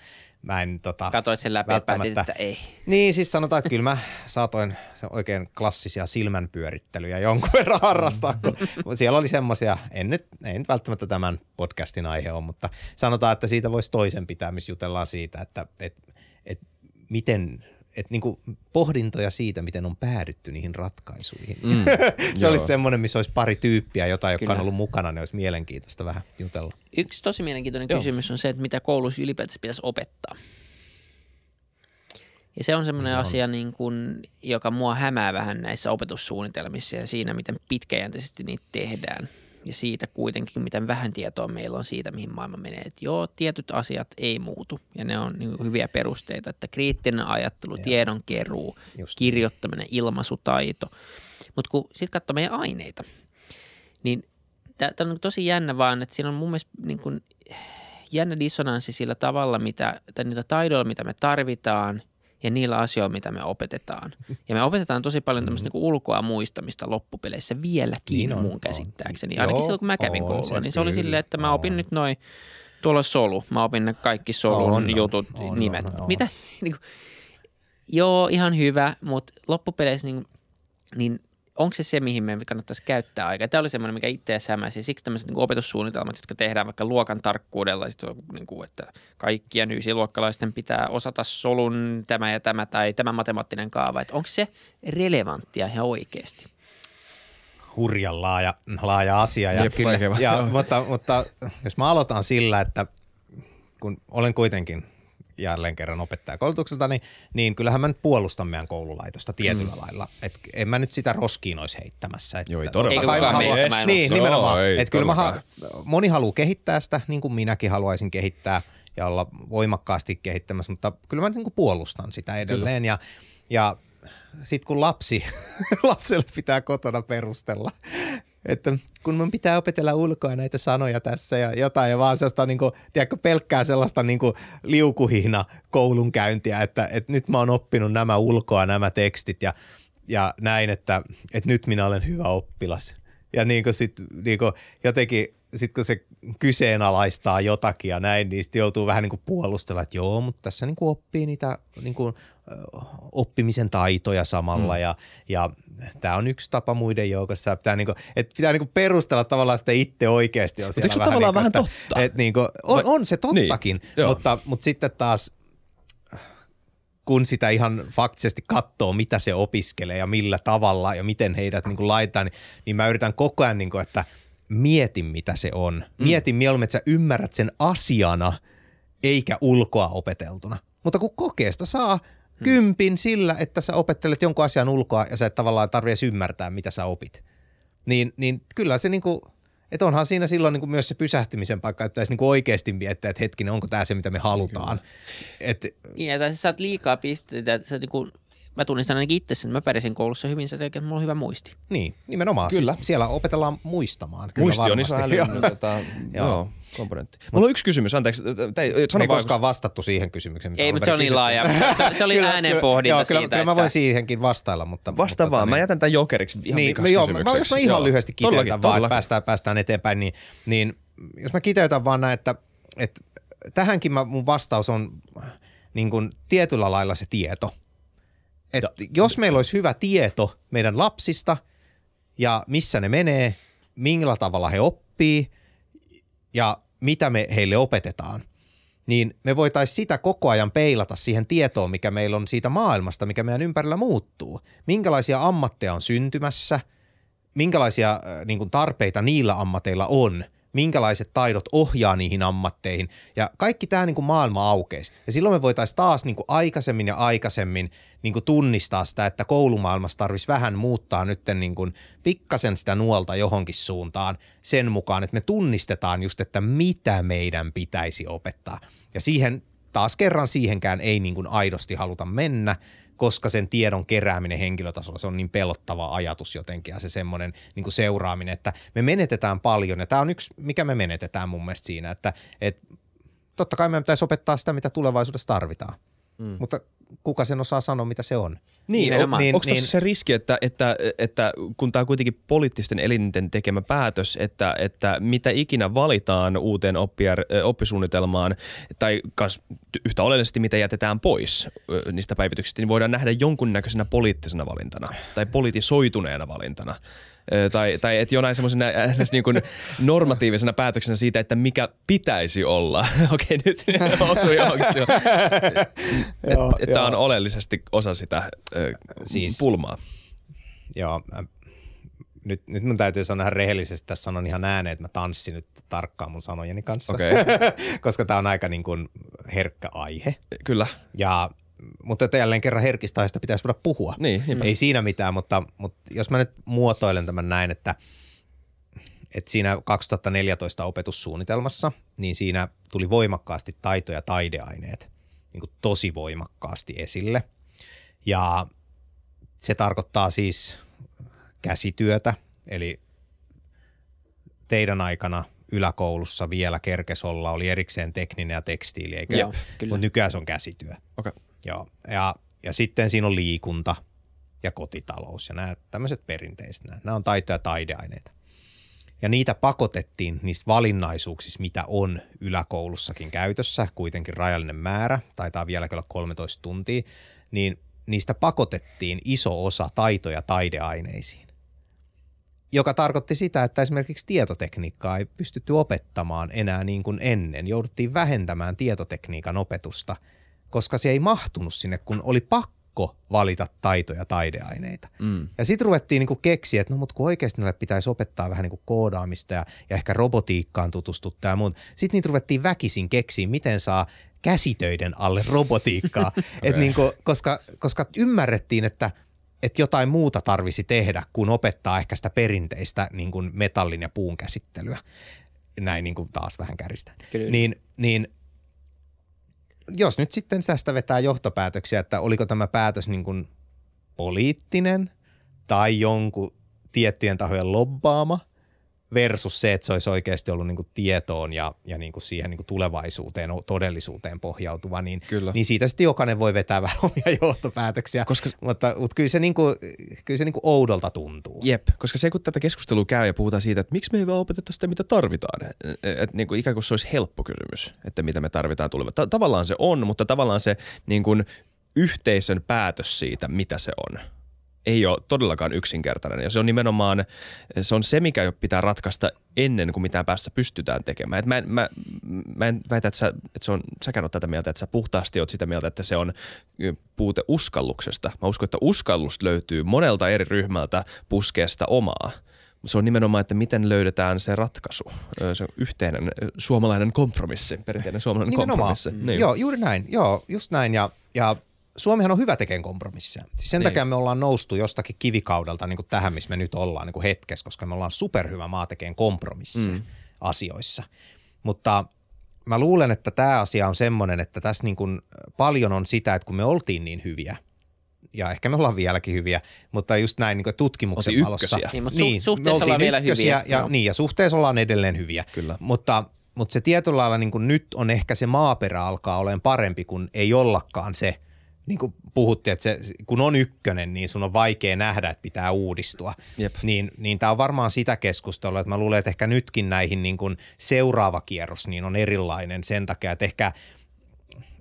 mä en tota, Katoit sen läpi päätit, että ei. Niin, siis sanotaan, että kyllä mä saatoin se oikein klassisia silmänpyörittelyjä jonkun verran harrastaa, kun siellä oli semmoisia, en nyt, ei nyt välttämättä tämän podcastin aihe ole, mutta sanotaan, että siitä voisi toisen pitää, missä jutellaan siitä, että et, et miten, että niinku pohdintoja siitä, miten on päädytty niihin ratkaisuihin. Mm, se joo. olisi semmoinen, missä olisi pari tyyppiä, jotain, jotka on ollut mukana, niin olisi mielenkiintoista vähän jutella. Yksi tosi mielenkiintoinen Joo. kysymys on se, että mitä koulussa ylipäätänsä pitäisi opettaa. Ja se on semmoinen asia, niin kuin, joka mua hämää vähän näissä opetussuunnitelmissa ja siinä, miten pitkäjänteisesti niitä tehdään. Ja siitä kuitenkin, miten vähän tietoa meillä on siitä, mihin maailma menee. Että joo, tietyt asiat ei muutu ja ne on niin hyviä perusteita, että kriittinen ajattelu, tiedonkeruu, Just kirjoittaminen, ilmaisutaito. Mutta kun sitten katsoo meidän aineita, niin tämä on tosi jännä vaan, että siinä on mun mielestä niin kuin jännä dissonanssi sillä tavalla, mitä, tai niitä taidoilla, mitä me tarvitaan ja niillä asioilla, mitä me opetetaan. Ja me opetetaan tosi paljon tämmöistä niin ulkoa muistamista loppupeleissä vieläkin Niin on, mun on. käsittääkseni. Ainakin Joo, silloin, kun mä kävin on koulua, se niin se oli silleen, että mä opin on. nyt noin, tuolla solu, mä opin ne kaikki solun On, on, jutut, on, nimet. on, on. Mitä? niin kuin, joo, ihan hyvä, mutta loppupeleissä niin, niin onko se se, mihin meidän kannattaisi käyttää aikaa? Tämä oli semmoinen, mikä itseä hämäsi. Siksi tämmöiset niin opetussuunnitelmat, jotka tehdään vaikka luokan tarkkuudella, sit on, niin kuin, että kaikkien ysiluokkalaisten pitää osata solun tämä ja tämä tai tämä matemaattinen kaava. Että onko se relevanttia ihan oikeasti? hurjan laaja, laaja asia. Ja, Jep, ja, Joo. mutta, mutta jos mä aloitan sillä, että kun olen kuitenkin jälleen kerran opettajakoulutukselta, niin, niin kyllähän mä nyt puolustan meidän koululaitosta tietyllä mm. lailla. Et en mä nyt sitä roskiin olisi heittämässä. Että Joo, ei todellakaan. mä haluan- Niin, usko. nimenomaan. Joo, ei että kyllä mä ha- moni haluaa kehittää sitä, niin kuin minäkin haluaisin kehittää ja olla voimakkaasti kehittämässä, mutta kyllä mä niin kuin puolustan sitä edelleen. Ja, ja sitten kun lapsi, lapselle pitää kotona perustella, että kun mun pitää opetella ulkoa näitä sanoja tässä ja jotain ja vaan sellaista niin kuin, tiedätkö, pelkkää sellaista niin kuin liukuhihna koulunkäyntiä, että, että nyt mä oon oppinut nämä ulkoa nämä tekstit ja ja näin, että, että nyt minä olen hyvä oppilas. Ja niin kuin sit, niin kuin jotenkin, sit kun se kyseenalaistaa jotakin ja näin, niin sitten joutuu vähän niin kuin puolustella, että joo, mutta tässä niin kuin oppii niitä niin kuin, oppimisen taitoja samalla mm. ja, ja tämä on yksi tapa muiden joukossa. Pitää, niin kuin, että pitää niin kuin perustella tavallaan sitä itse oikeasti. On mutta se vähän tavallaan niin kuin, vähän totta? Että, niin kuin, on, on se tottakin, niin, mutta, mutta sitten taas kun sitä ihan faktisesti katsoo, mitä se opiskelee ja millä tavalla ja miten heidät niin kuin laitetaan, niin, niin mä yritän koko ajan, niin kuin, että mietin mitä se on. Mm. Mietin mieluummin, että sä ymmärrät sen asiana eikä ulkoa opeteltuna. Mutta kun kokeesta saa mm. kympin sillä, että sä opettelet jonkun asian ulkoa ja sä et tavallaan tarvitse ymmärtää, mitä sä opit, niin, niin kyllä se niin kuin – että onhan siinä silloin niin kuin myös se pysähtymisen paikka, että pitäisi niin kuin oikeasti miettiä, että hetkinen, onko tämä se, mitä me halutaan. Et, niin, että sä saat liikaa pisteitä, että sä niin kuin, mä tunnistan ainakin itse sen, mä pärjäsin koulussa hyvin, se tekee, että mulla on hyvä muisti. Niin, nimenomaan. Kyllä. Siis siellä opetellaan muistamaan. Kyllä Muisti on iso älyllinen tota, joo. komponentti. Mulla on yksi kysymys, anteeksi. Me ei koskaan vastattu siihen kysymykseen. Ei, mutta se on niin laaja. Se, se oli kyllä, ääneen pohdinta joo, kyllä, siitä. Kyllä mä voin siihenkin vastailla, mutta... Vasta mutta, vaan, tota, mä jätän tämän jokeriksi ihan niin, mä, joo, mä, jos mä ihan joo. lyhyesti kiteytän vaan, että päästään, päästään eteenpäin, niin, niin jos mä kiteytän vaan näin, että, että tähänkin mä, mun vastaus on niin kuin tietyllä lailla se tieto – että jos meillä olisi hyvä tieto meidän lapsista ja missä ne menee, millä tavalla he oppii ja mitä me heille opetetaan, niin me voitaisiin sitä koko ajan peilata siihen tietoon, mikä meillä on siitä maailmasta, mikä meidän ympärillä muuttuu. Minkälaisia ammatteja on syntymässä, minkälaisia äh, niin kuin tarpeita niillä ammateilla on – minkälaiset taidot ohjaa niihin ammatteihin. Ja kaikki tämä niin kuin maailma aukeisi. Ja silloin me voitaisiin taas niin kuin aikaisemmin ja aikaisemmin niin kuin tunnistaa sitä, että koulumaailmassa tarvitsisi vähän muuttaa nyt niin kuin pikkasen sitä nuolta johonkin suuntaan sen mukaan, että me tunnistetaan just, että mitä meidän pitäisi opettaa. Ja siihen taas kerran siihenkään ei niin kuin aidosti haluta mennä, koska sen tiedon kerääminen henkilötasolla, se on niin pelottava ajatus jotenkin ja se semmoinen niin kuin seuraaminen, että me menetetään paljon ja tämä on yksi, mikä me menetetään mun mielestä siinä, että, että totta kai meidän pitäisi opettaa sitä, mitä tulevaisuudessa tarvitaan, mm. mutta kuka sen osaa sanoa, mitä se on. Niin, on, niin onko niin, se riski, että, että, että kun tämä on kuitenkin poliittisten elinten tekemä päätös, että, että mitä ikinä valitaan uuteen oppia, oppisuunnitelmaan tai kans yhtä oleellisesti mitä jätetään pois niistä päivityksistä, niin voidaan nähdä jonkunnäköisenä poliittisena valintana tai politisoituneena valintana tai, tai että jonain semmoisena niin kuin normatiivisena päätöksenä siitä, että mikä pitäisi olla. Okei, nyt osui johonkin. Että on oleellisesti osa sitä äh, siis, pulmaa. Joo, nyt, nyt mun täytyy sanoa ihan rehellisesti, tässä sanon ihan ääneen, että mä tanssin nyt tarkkaan mun sanojeni kanssa, okay. koska tämä on aika niin kuin herkkä aihe. Kyllä. Ja mutta jälleen kerran herkistä aiheista pitäisi voida puhua. Niin, Ei siinä mitään, mutta, mutta jos mä nyt muotoilen tämän näin, että, että siinä 2014 opetussuunnitelmassa, niin siinä tuli voimakkaasti taito- ja taideaineet niin kuin tosi voimakkaasti esille. Ja se tarkoittaa siis käsityötä, eli teidän aikana yläkoulussa vielä kerkesolla oli erikseen tekninen ja tekstiili, eikö? Joo, Mutta nykyään se on käsityö. Okay. Joo, ja, ja sitten siinä on liikunta ja kotitalous ja nämä tämmöiset perinteiset, nämä, nämä on taito- ja taideaineita. Ja niitä pakotettiin niistä valinnaisuuksista, mitä on yläkoulussakin käytössä, kuitenkin rajallinen määrä, taitaa vielä olla 13 tuntia, niin niistä pakotettiin iso osa taito- ja taideaineisiin. Joka tarkoitti sitä, että esimerkiksi tietotekniikkaa ei pystytty opettamaan enää niin kuin ennen. Jouduttiin vähentämään tietotekniikan opetusta – koska se ei mahtunut sinne, kun oli pakko valita taito- ja taideaineita. Mm. Ja sitten ruvettiin niinku keksiä, että no mutta kun oikeasti näille pitäisi opettaa vähän niinku koodaamista ja, ja ehkä robotiikkaan tutustuttaa ja muuta. Sitten niitä ruvettiin väkisin keksiä, miten saa käsitöiden alle robotiikkaa. okay. Et niinku, koska, koska ymmärrettiin, että että jotain muuta tarvisi tehdä, kun opettaa ehkä sitä perinteistä niin kuin metallin ja puun käsittelyä. Näin niin kuin taas vähän käristä. Niin, niin jos nyt sitten tästä vetää johtopäätöksiä, että oliko tämä päätös niin kuin poliittinen tai jonkun tiettyjen tahojen lobbaama versus se, että se olisi oikeasti ollut niin kuin tietoon ja, ja niin kuin siihen niin kuin tulevaisuuteen, todellisuuteen pohjautuva, niin, Kyllä. niin siitä sitten jokainen voi vetää vähän omia johtopäätöksiä, Koska- mutta, mutta kyllä se, niin kuin, kyllä se niin kuin oudolta tuntuu. Jep, koska se kun tätä keskustelua käy ja puhutaan siitä, että miksi me ei vaan opeteta sitä, mitä tarvitaan. Että niin kuin ikään kuin se olisi helppo kysymys, että mitä me tarvitaan. Ta- tavallaan se on, mutta tavallaan se niin kuin yhteisön päätös siitä, mitä se on, ei ole todellakaan yksinkertainen. Ja se on nimenomaan, se on se, mikä jo pitää ratkaista ennen kuin mitään päästä pystytään tekemään. Et mä, en, mä, mä en väitä, että, sä, että se on, säkään oot tätä mieltä, että sä puhtaasti oot sitä mieltä, että se on puute uskalluksesta. Mä uskon, että uskallus löytyy monelta eri ryhmältä puskea sitä omaa. Se on nimenomaan, että miten löydetään se ratkaisu. Se on yhteinen suomalainen kompromissi, perinteinen suomalainen Nimenomaan. kompromissi. Niin. Joo, juuri näin. Joo, just näin. Ja, ja Suomihan on hyvä tekemään kompromisseja. Siis sen Niin. niin. takia me ollaan noustu jostakin kivikaudelta niin kuin tähän, missä me nyt ollaan niin kuin hetkessä, koska me ollaan superhyvä maa tekemään kompromisseja mm. asioissa. Mutta mä luulen, että tämä asia on semmoinen, että tässä niin kuin paljon on sitä, että kun me oltiin niin hyviä, ja ehkä me ollaan vieläkin hyviä, mutta just näin niin kuin tutkimuksen Oltiin valossa. ykkösiä. Niin, mutta su- me suhteessa ollaan vielä ykkösiä hyviä. Ja, Joo. niin, ja suhteessa ollaan edelleen hyviä. Kyllä. Mutta, mutta se tietyllä lailla niin kuin nyt on ehkä se maaperä alkaa olemaan parempi, kun ei ollakaan se, niin kuin puhuttiin, että se, kun on ykkönen, niin sun on vaikea nähdä, että pitää uudistua. Jep. Niin, niin tämä on varmaan sitä keskustelua, että mä luulen, että ehkä nytkin näihin niin kuin seuraava kierros niin on erilainen sen takia, että ehkä,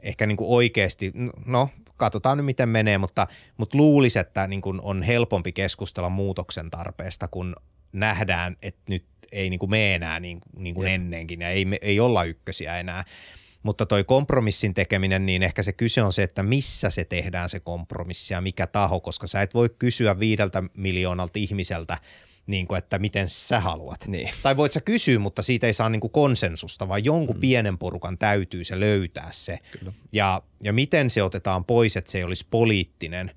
ehkä niin kuin oikeasti, no katsotaan nyt miten menee, mutta, mutta luulisi, että niin kuin on helpompi keskustella muutoksen tarpeesta, kun nähdään, että nyt ei niin kuin mene enää niin, niin kuin ennenkin ja ei, ei olla ykkösiä enää. Mutta toi kompromissin tekeminen, niin ehkä se kyse on se, että missä se tehdään se kompromissi ja mikä taho, koska sä et voi kysyä viideltä miljoonalta ihmiseltä, niin kuin, että miten sä haluat. Niin. Tai voit sä kysyä, mutta siitä ei saa niin kuin konsensusta, vaan jonkun mm. pienen porukan täytyy se löytää se. Kyllä. Ja, ja miten se otetaan pois, että se ei olisi poliittinen,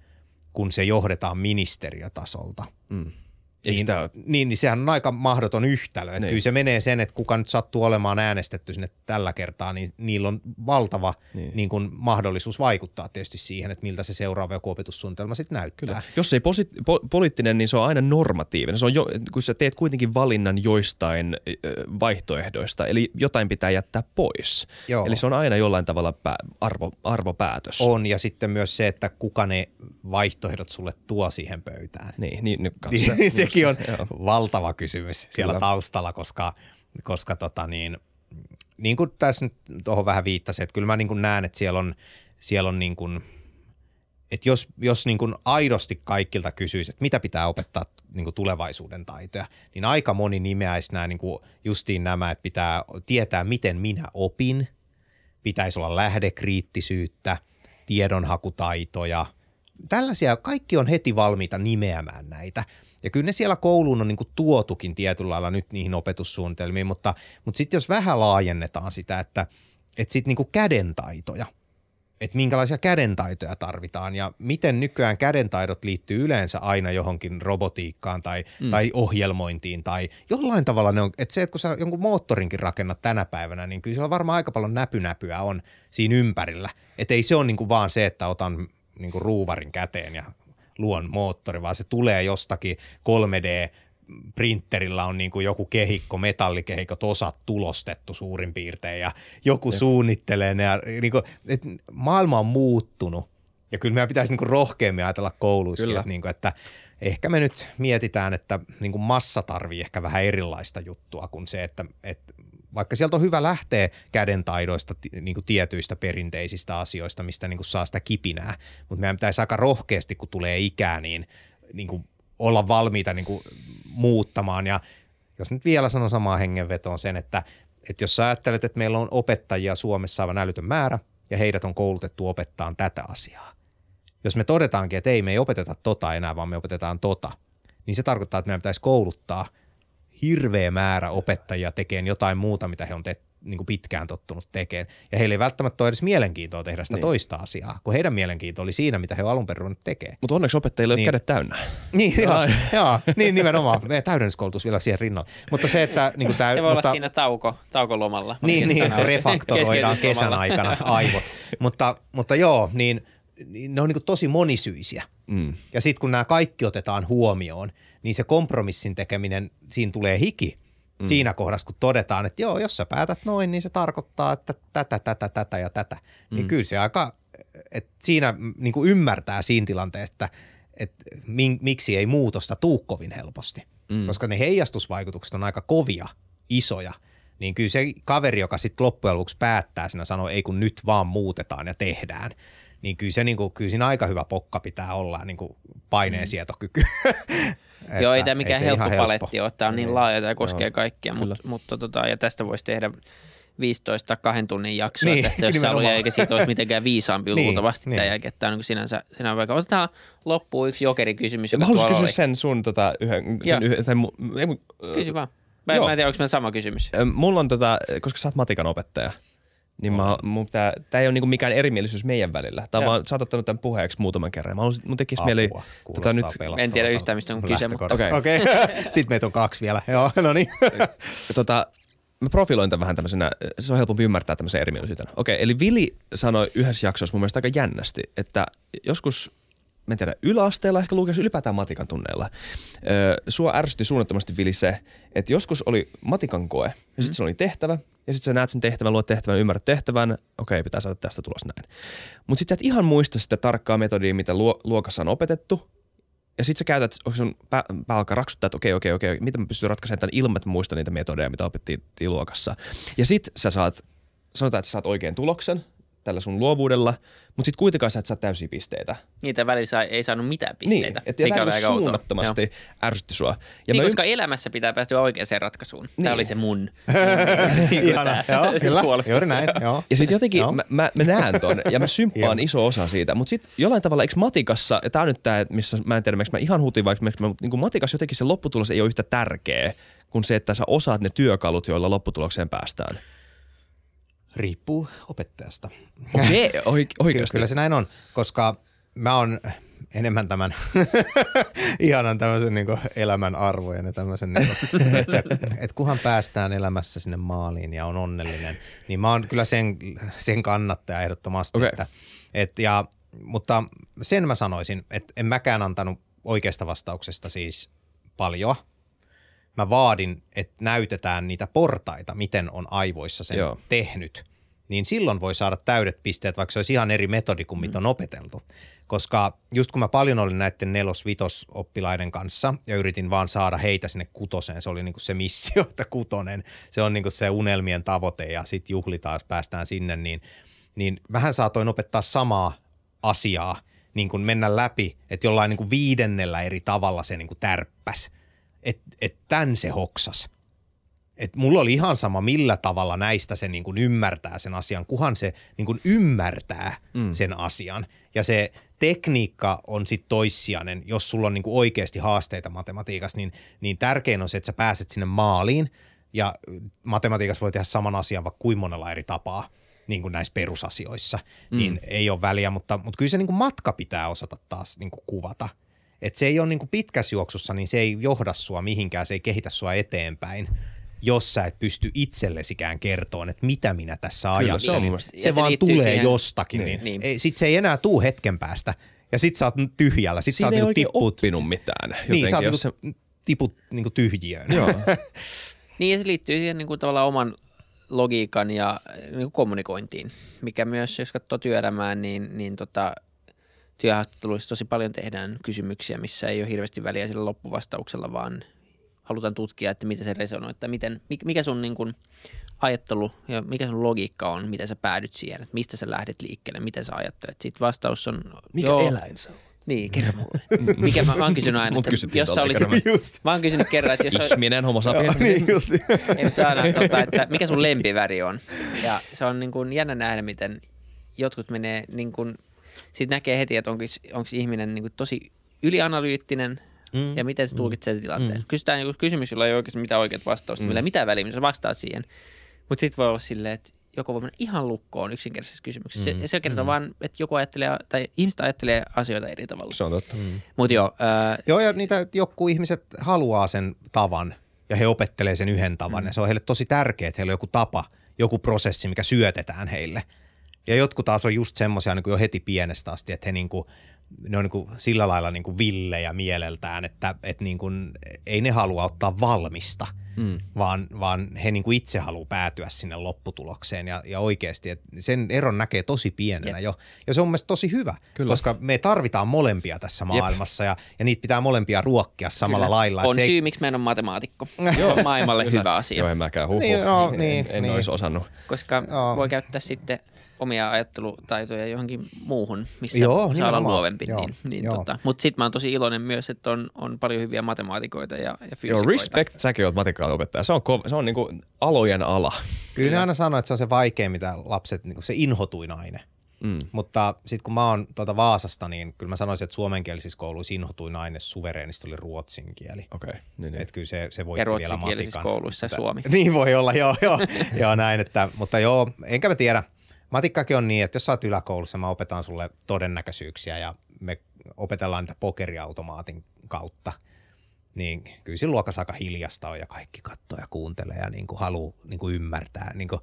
kun se johdetaan ministeriötasolta. Mm. Niin, ole- niin, niin sehän on aika mahdoton yhtälö. Että Niin. kyllä se menee sen, että kuka nyt sattuu olemaan äänestetty sinne tällä kertaa, niin niillä on valtava Niin. niin. Kuin mahdollisuus vaikuttaa tietysti siihen, että miltä se seuraava joku opetussuunnitelma sitten näyttää. Kyllä. Jos ei posi- po- poliittinen, niin se on aina normatiivinen. Se on jo, kun sä teet kuitenkin valinnan joistain vaihtoehdoista, eli jotain pitää jättää pois. Joo. Eli se on aina jollain tavalla pää- arvo, arvopäätös. On, ja sitten myös se, että kuka ne vaihtoehdot sulle tuo siihen pöytään. Niin, niin, nyt kanssa. Niin, niin sekin on Joo. valtava kysymys siellä Kyllä. taustalla, koska, koska tota niin, niin kuin tässä nyt tuohon vähän viittasin, että kyllä mä niin näen, että siellä on, siellä on niin kuin, että jos, jos niin kuin aidosti kaikilta kysyisi, että mitä pitää opettaa niin kuin tulevaisuuden taitoja, niin aika moni nimeäisi nämä niin kuin justiin nämä, että pitää tietää, miten minä opin, pitäisi olla lähdekriittisyyttä, tiedonhakutaitoja, tällaisia, kaikki on heti valmiita nimeämään näitä. Ja kyllä ne siellä kouluun on niin kuin tuotukin tietyllä lailla nyt niihin opetussuunnitelmiin, mutta, mutta sitten jos vähän laajennetaan sitä, että, että sitten niin kuin kädentaitoja, että minkälaisia kädentaitoja tarvitaan ja miten nykyään kädentaidot liittyy yleensä aina johonkin robotiikkaan tai, mm. tai ohjelmointiin tai jollain tavalla ne on, että se, että kun sä jonkun moottorinkin rakennat tänä päivänä, niin kyllä siellä varmaan aika paljon näpynäpyä on siinä ympärillä. Että ei se ole niin kuin vaan se, että otan niin kuin ruuvarin käteen ja luon moottori, vaan se tulee jostakin 3D printerillä on niin kuin joku kehikko, metallikehikot, osat tulostettu suurin piirtein ja joku suunnittelee ne. Ja niin kuin, että maailma on muuttunut ja kyllä meidän pitäisi niin kuin rohkeammin ajatella kouluissakin, että, niin kuin, että ehkä me nyt mietitään, että niin kuin massa tarvii ehkä vähän erilaista juttua kuin se, että, että vaikka sieltä on hyvä lähteä kädentaidoista, niin kuin tietyistä perinteisistä asioista, mistä niin kuin saa sitä kipinää, mutta meidän pitäisi aika rohkeasti, kun tulee ikää, niin, niin kuin olla valmiita niin kuin muuttamaan. Ja jos nyt vielä sanon samaa hengenvetoon sen, että, että jos sä ajattelet, että meillä on opettajia Suomessa aivan älytön määrä ja heidät on koulutettu opettaan tätä asiaa. Jos me todetaankin, että ei me ei opeteta tota enää, vaan me opetetaan tota, niin se tarkoittaa, että meidän pitäisi kouluttaa hirveä määrä opettajia tekemään jotain muuta, mitä he on te, niin kuin pitkään tottunut tekemään. Ja heillä ei välttämättä ole edes mielenkiintoa tehdä sitä Niin. toista asiaa, kun heidän mielenkiinto oli siinä, mitä he on alun perin ruvennut tekemään. Mutta onneksi opettajilla ei ole Niin. kädet täynnä. Niin, joo, joo, niin nimenomaan. Meidän täydennyskoulutus vielä siihen rinnalle. Mutta se, että... Niin kuin tää, Se voi mutta, olla siinä tauko, taukolomalla. Niin, niin refaktoroidaan kesän aikana aivot. mutta, mutta joo, niin, niin ne on niin kuin tosi monisyisiä. Mm. Ja sitten kun nämä kaikki otetaan huomioon, niin se kompromissin tekeminen, siinä tulee hiki. Mm. Siinä kohdassa, kun todetaan, että joo, jos sä päätät noin, niin se tarkoittaa, että tätä, tätä, tätä ja tätä. Niin mm. Niin kyllä se aika, että siinä niin kuin ymmärtää siinä tilanteessa, että, että miksi ei muutosta tuu kovin helposti. Mm. Koska ne heijastusvaikutukset on aika kovia, isoja – niin kyllä se kaveri, joka sitten loppujen lopuksi päättää siinä sanoo, ei kun nyt vaan muutetaan ja tehdään, niin kyllä, se, niin kuin, kyllä siinä aika hyvä pokka pitää olla niin kuin paineensietokyky. Joo, ei tämä mikään ei helppo paletti ole, tämä on niin laaja, tämä koskee Joo, kaikkia, mutta, mutta tota, ja tästä voisi tehdä 15 kahden tunnin jaksoa niin, tästä, jos haluaa, eikä siitä olisi mitenkään viisaampi niin, luultavasti niin. tämä jälkeen. Tämä on niin sinänsä, sinänsä vaikka. Otetaan loppuun yksi jokerikysymys, joka Mä haluaisin kysyä oli. sen sun tota, yhden, sen yhden, sen, Kysy vaan. Mä, Joo. mä en tiedä, onko meillä sama kysymys. Mulla on tota, koska sä oot matikan opettaja, niin mä, mun tää, tää ei ole niinku mikään erimielisyys meidän välillä. Tää on vaan, sä oot ottanut tämän puheeksi muutaman kerran. Mä haluaisin, mun tekisi mieli... Tota, nyt, en tiedä yhtään, mistä on kyse, mutta... Okei. Okay. okay. Sitten meitä on kaksi vielä. Joo, no niin. tota, mä profiloin tämän vähän tämmöisenä, se on helpompi ymmärtää tämmöisen erimielisyyden. Okei, okay, eli Vili sanoi yhdessä jaksossa mun mielestä aika jännästi, että joskus mä en tiedä, yläasteella ehkä lukiossa ylipäätään matikan tunneilla. Öö, sua ärsytti suunnattomasti Vili se, että joskus oli matikan koe ja sitten mm. oli tehtävä ja sitten sä näet sen tehtävän, luot tehtävän, ymmärrät tehtävän, okei, pitää saada tästä tulos näin. Mutta sitten sä et ihan muista sitä tarkkaa metodia, mitä luo, luokassa on opetettu, ja sitten sä käytät, sun pää, pää alkaa raksuttaa, että okei, okei, okei, miten mä pystyn ratkaisemaan tämän ilman, että muista niitä metodeja, mitä opettiin luokassa. Ja sitten sä saat, sanotaan, että sä saat oikein tuloksen, tällä sun luovuudella, mutta sitten kuitenkaan sä et saa täysiä pisteitä. Niitä välissä ei saanut mitään pisteitä. Niin, että mikä oli aika suunnattomasti Joo. ärsytti sua. Ja niin, koska ym... elämässä pitää päästä oikeaan ratkaisuun. Niin. Tämä oli se mun. Ihana, joo, kyllä, juuri näin. Joo. Ja sitten jotenkin mä, mä, mä, näen ton ja mä symppaan iso osa siitä, mutta sitten jollain tavalla, eikö matikassa, ja tämä on nyt tämä, missä mä en tiedä, miksi mä ihan hutin, vaikka mä, niin matikassa jotenkin se lopputulos ei ole yhtä tärkeä kuin se, että sä osaat ne työkalut, joilla lopputulokseen päästään. Riippuu opettajasta. Okei, okay, oikeasti. Kyllä se näin on, koska mä oon enemmän tämän ihanan tämmöisen niin elämän arvojen ja tämmöisen, niin kuin, että, että kunhan päästään elämässä sinne maaliin ja on onnellinen, niin mä oon kyllä sen, sen kannattaja ehdottomasti. Okay. Että, et, ja, mutta sen mä sanoisin, että en mäkään antanut oikeasta vastauksesta siis paljon – mä vaadin, että näytetään niitä portaita, miten on aivoissa sen Joo. tehnyt, niin silloin voi saada täydet pisteet, vaikka se olisi ihan eri metodi kuin mitä on mm. opeteltu. Koska just kun mä paljon olin näiden nelos-vitos oppilaiden kanssa ja yritin vaan saada heitä sinne kutoseen, se oli niinku se missio, että kutonen, se on niinku se unelmien tavoite ja sitten juhlitaan, jos päästään sinne, niin, niin vähän saatoin opettaa samaa asiaa, niin kuin mennä läpi, että jollain niin kuin viidennellä eri tavalla se niin kuin tärppäs – että et tämän se hoksas. Et mulla oli ihan sama, millä tavalla näistä se niin ymmärtää sen asian, kuhan se niin ymmärtää mm. sen asian. Ja se tekniikka on sitten toissijainen. Jos sulla on niin oikeasti haasteita matematiikassa, niin, niin tärkein on se, että sä pääset sinne maaliin. Ja matematiikassa voi tehdä saman asian vaikka kuin monella eri tapaa niin kuin näissä perusasioissa. Mm. Niin ei ole väliä, mutta, mutta kyllä se niin matka pitää osata taas niin kuvata – et se ei ole niin kuin pitkässä juoksussa, niin se ei johda sua mihinkään, se ei kehitä sua eteenpäin jos sä et pysty itsellesikään kertoa, että mitä minä tässä ajattelin. Se, se, se vaan tulee siihen. jostakin. Niin. Niin. Ei, sit se ei enää tuu hetken päästä. Ja sit sä oot tyhjällä. Sit Siinä sä oot ei niinku tipput. oppinut mitään. Jotenkin, niin, sä oot jos niinku, se... tiput niinku tyhjiöön. Joo. niin ja se liittyy siihen niinku tavallaan oman logiikan ja niinku kommunikointiin, mikä myös, jos katsoo työelämää, niin, niin tota, työhaastatteluissa tosi paljon tehdään kysymyksiä, missä ei ole hirveästi väliä sillä loppuvastauksella, vaan halutaan tutkia, että miten se resonoi, että miten, mikä sun niin kuin ajattelu ja mikä sun logiikka on, miten sä päädyt siihen, että mistä sä lähdet liikkeelle, miten sä ajattelet. Sitten vastaus on... Mikä joo, eläin se on? Niin, kerro mulle. Mikä mä, mä oon kysynyt aina, että jos sä olisit, just. mä oon kysynyt kerran, että jos... Ihminen, homo sapiens. niin just. Ei, aina, tota, että mikä sun lempiväri on. Ja se on niin kuin jännä nähdä, miten jotkut menee niin kuin sitten näkee heti, että onko ihminen niin kuin tosi ylianalyyttinen mm. ja miten se mm. tulkitsee mm. tilanteen. Mm. Kysytään joku kysymys, jolla ei oikeasti mitään oikeat vastausta, mm. millä mitään väliä, mitä sä vastaat siihen. Mutta sitten voi olla silleen, että joku voi mennä ihan lukkoon yksinkertaisessa kysymyksessä. Mm. Se, se kertoo mm. vaan, että joku ajattelee, tai ihmiset ajattelee asioita eri tavalla. Se on totta. Mm. Mut joo, ää... joo, ja niitä joku ihmiset haluaa sen tavan, ja he opettelee sen yhden tavan, mm. ja se on heille tosi tärkeää, että heillä on joku tapa, joku prosessi, mikä syötetään heille – ja jotkut taas on just semmoisia niin jo heti pienestä asti, että he niin kuin, ne on niin kuin sillä lailla niin kuin villejä mieleltään, että, että niin kuin, ei ne halua ottaa valmista. mm. vaan, vaan he niin kuin itse haluaa päätyä sinne lopputulokseen ja, ja oikeasti, että sen eron näkee tosi pienenä Jep. jo. Ja se on mielestäni tosi hyvä, Kyllä. koska me tarvitaan molempia tässä maailmassa ja, ja niitä pitää molempia ruokkia samalla Kyllä. lailla. On syy, ei, miksi mä en ole matemaatikko. Se on maailmalle hyvä asia, Joo, en mäkään huhu. Niin, no, en, niin, en niin. olisi osannut. koska Joo. voi käyttää sitten omia ajattelutaitoja johonkin muuhun, missä Joo, saa olla luovempi. Joo, Niin, niin joo. tota. Mutta sitten mä oon tosi iloinen myös, että on, on paljon hyviä matemaatikoita ja, ja Joo, fyysikoita. respect, säkin oot matikkaa opettaja. Se on, ko- se on niinku alojen ala. kyllä ne aina sanoo, että se on se vaikein, mitä lapset, niin kuin se inhotuin aine. Mm. Mutta sitten kun mä oon tuota Vaasasta, niin kyllä mä sanoisin, että suomenkielisissä kouluissa inhotuin aine suvereenisti oli ruotsin kieli. Okei, okay. niin, niin. Että kyllä se, se Ja vielä ruotsinkielisissä matikan. kouluissa Että- suomi. Niin voi olla, joo, joo, joo näin. Että, mutta joo, enkä mä tiedä. Matikkakin on niin, että jos sä oot yläkoulussa, mä opetan sulle todennäköisyyksiä ja me opetellaan niitä pokeriautomaatin kautta. Niin kyllä siinä luokassa aika hiljasta on ja kaikki katsoo ja kuuntelee ja niin kuin haluaa niin kuin ymmärtää. Niin kuin,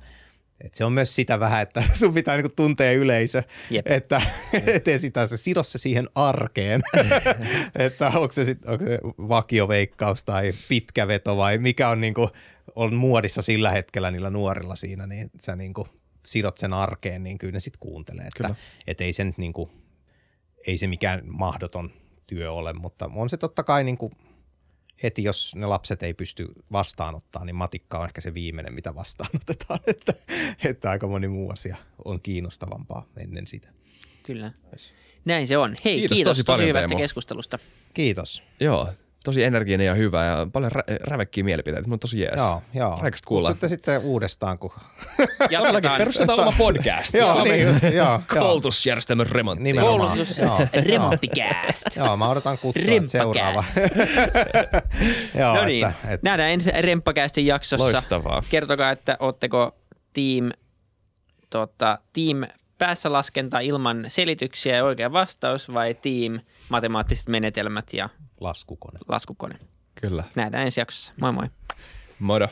että se on myös sitä vähän, että sun pitää niin kuin tuntea yleisö, Jep. että et esitä se, sido se siihen arkeen, että onko se, sit, onko se vakioveikkaus tai pitkä veto vai mikä on, niin kuin, on muodissa sillä hetkellä niillä nuorilla siinä, niin sä niin kuin sidot sen arkeen, niin kyllä ne sitten kuuntelee, että et ei se nyt niin kuin, ei se mikään mahdoton työ ole, mutta on se totta kai niin kuin heti, jos ne lapset ei pysty vastaanottaa, niin matikka on ehkä se viimeinen, mitä vastaanotetaan, että, että aika moni muu asia on kiinnostavampaa ennen sitä. Kyllä. Näin se on. Hei, Kiitos kiitos, tosi tosi, paljon, hyvästä keskustelusta. Kiitos. Joo, tosi energinen ja hyvä ja paljon rä- rävekkiä mielipiteitä. Mun on tosi jees. Joo, joo. Raikasta kuulla. Kutsutte sitten uudestaan, kun... Jatketaan perustetaan oma podcast. joo, niin just, joo. Koulutusjärjestelmän remontti. Nimenomaan. koulutus Joo, joo. Remppikääst. Joo, mä odotan kutsua seuraava. joo, No niin, että, että, nähdään ensi Remppakästin jaksossa. Loistavaa. Kertokaa, että ootteko team, tota, team päässä laskenta ilman selityksiä ja oikea vastaus vai team matemaattiset menetelmät ja laskukone. laskukone. Kyllä. Nähdään ensi jaksossa. Moi moi. Moro.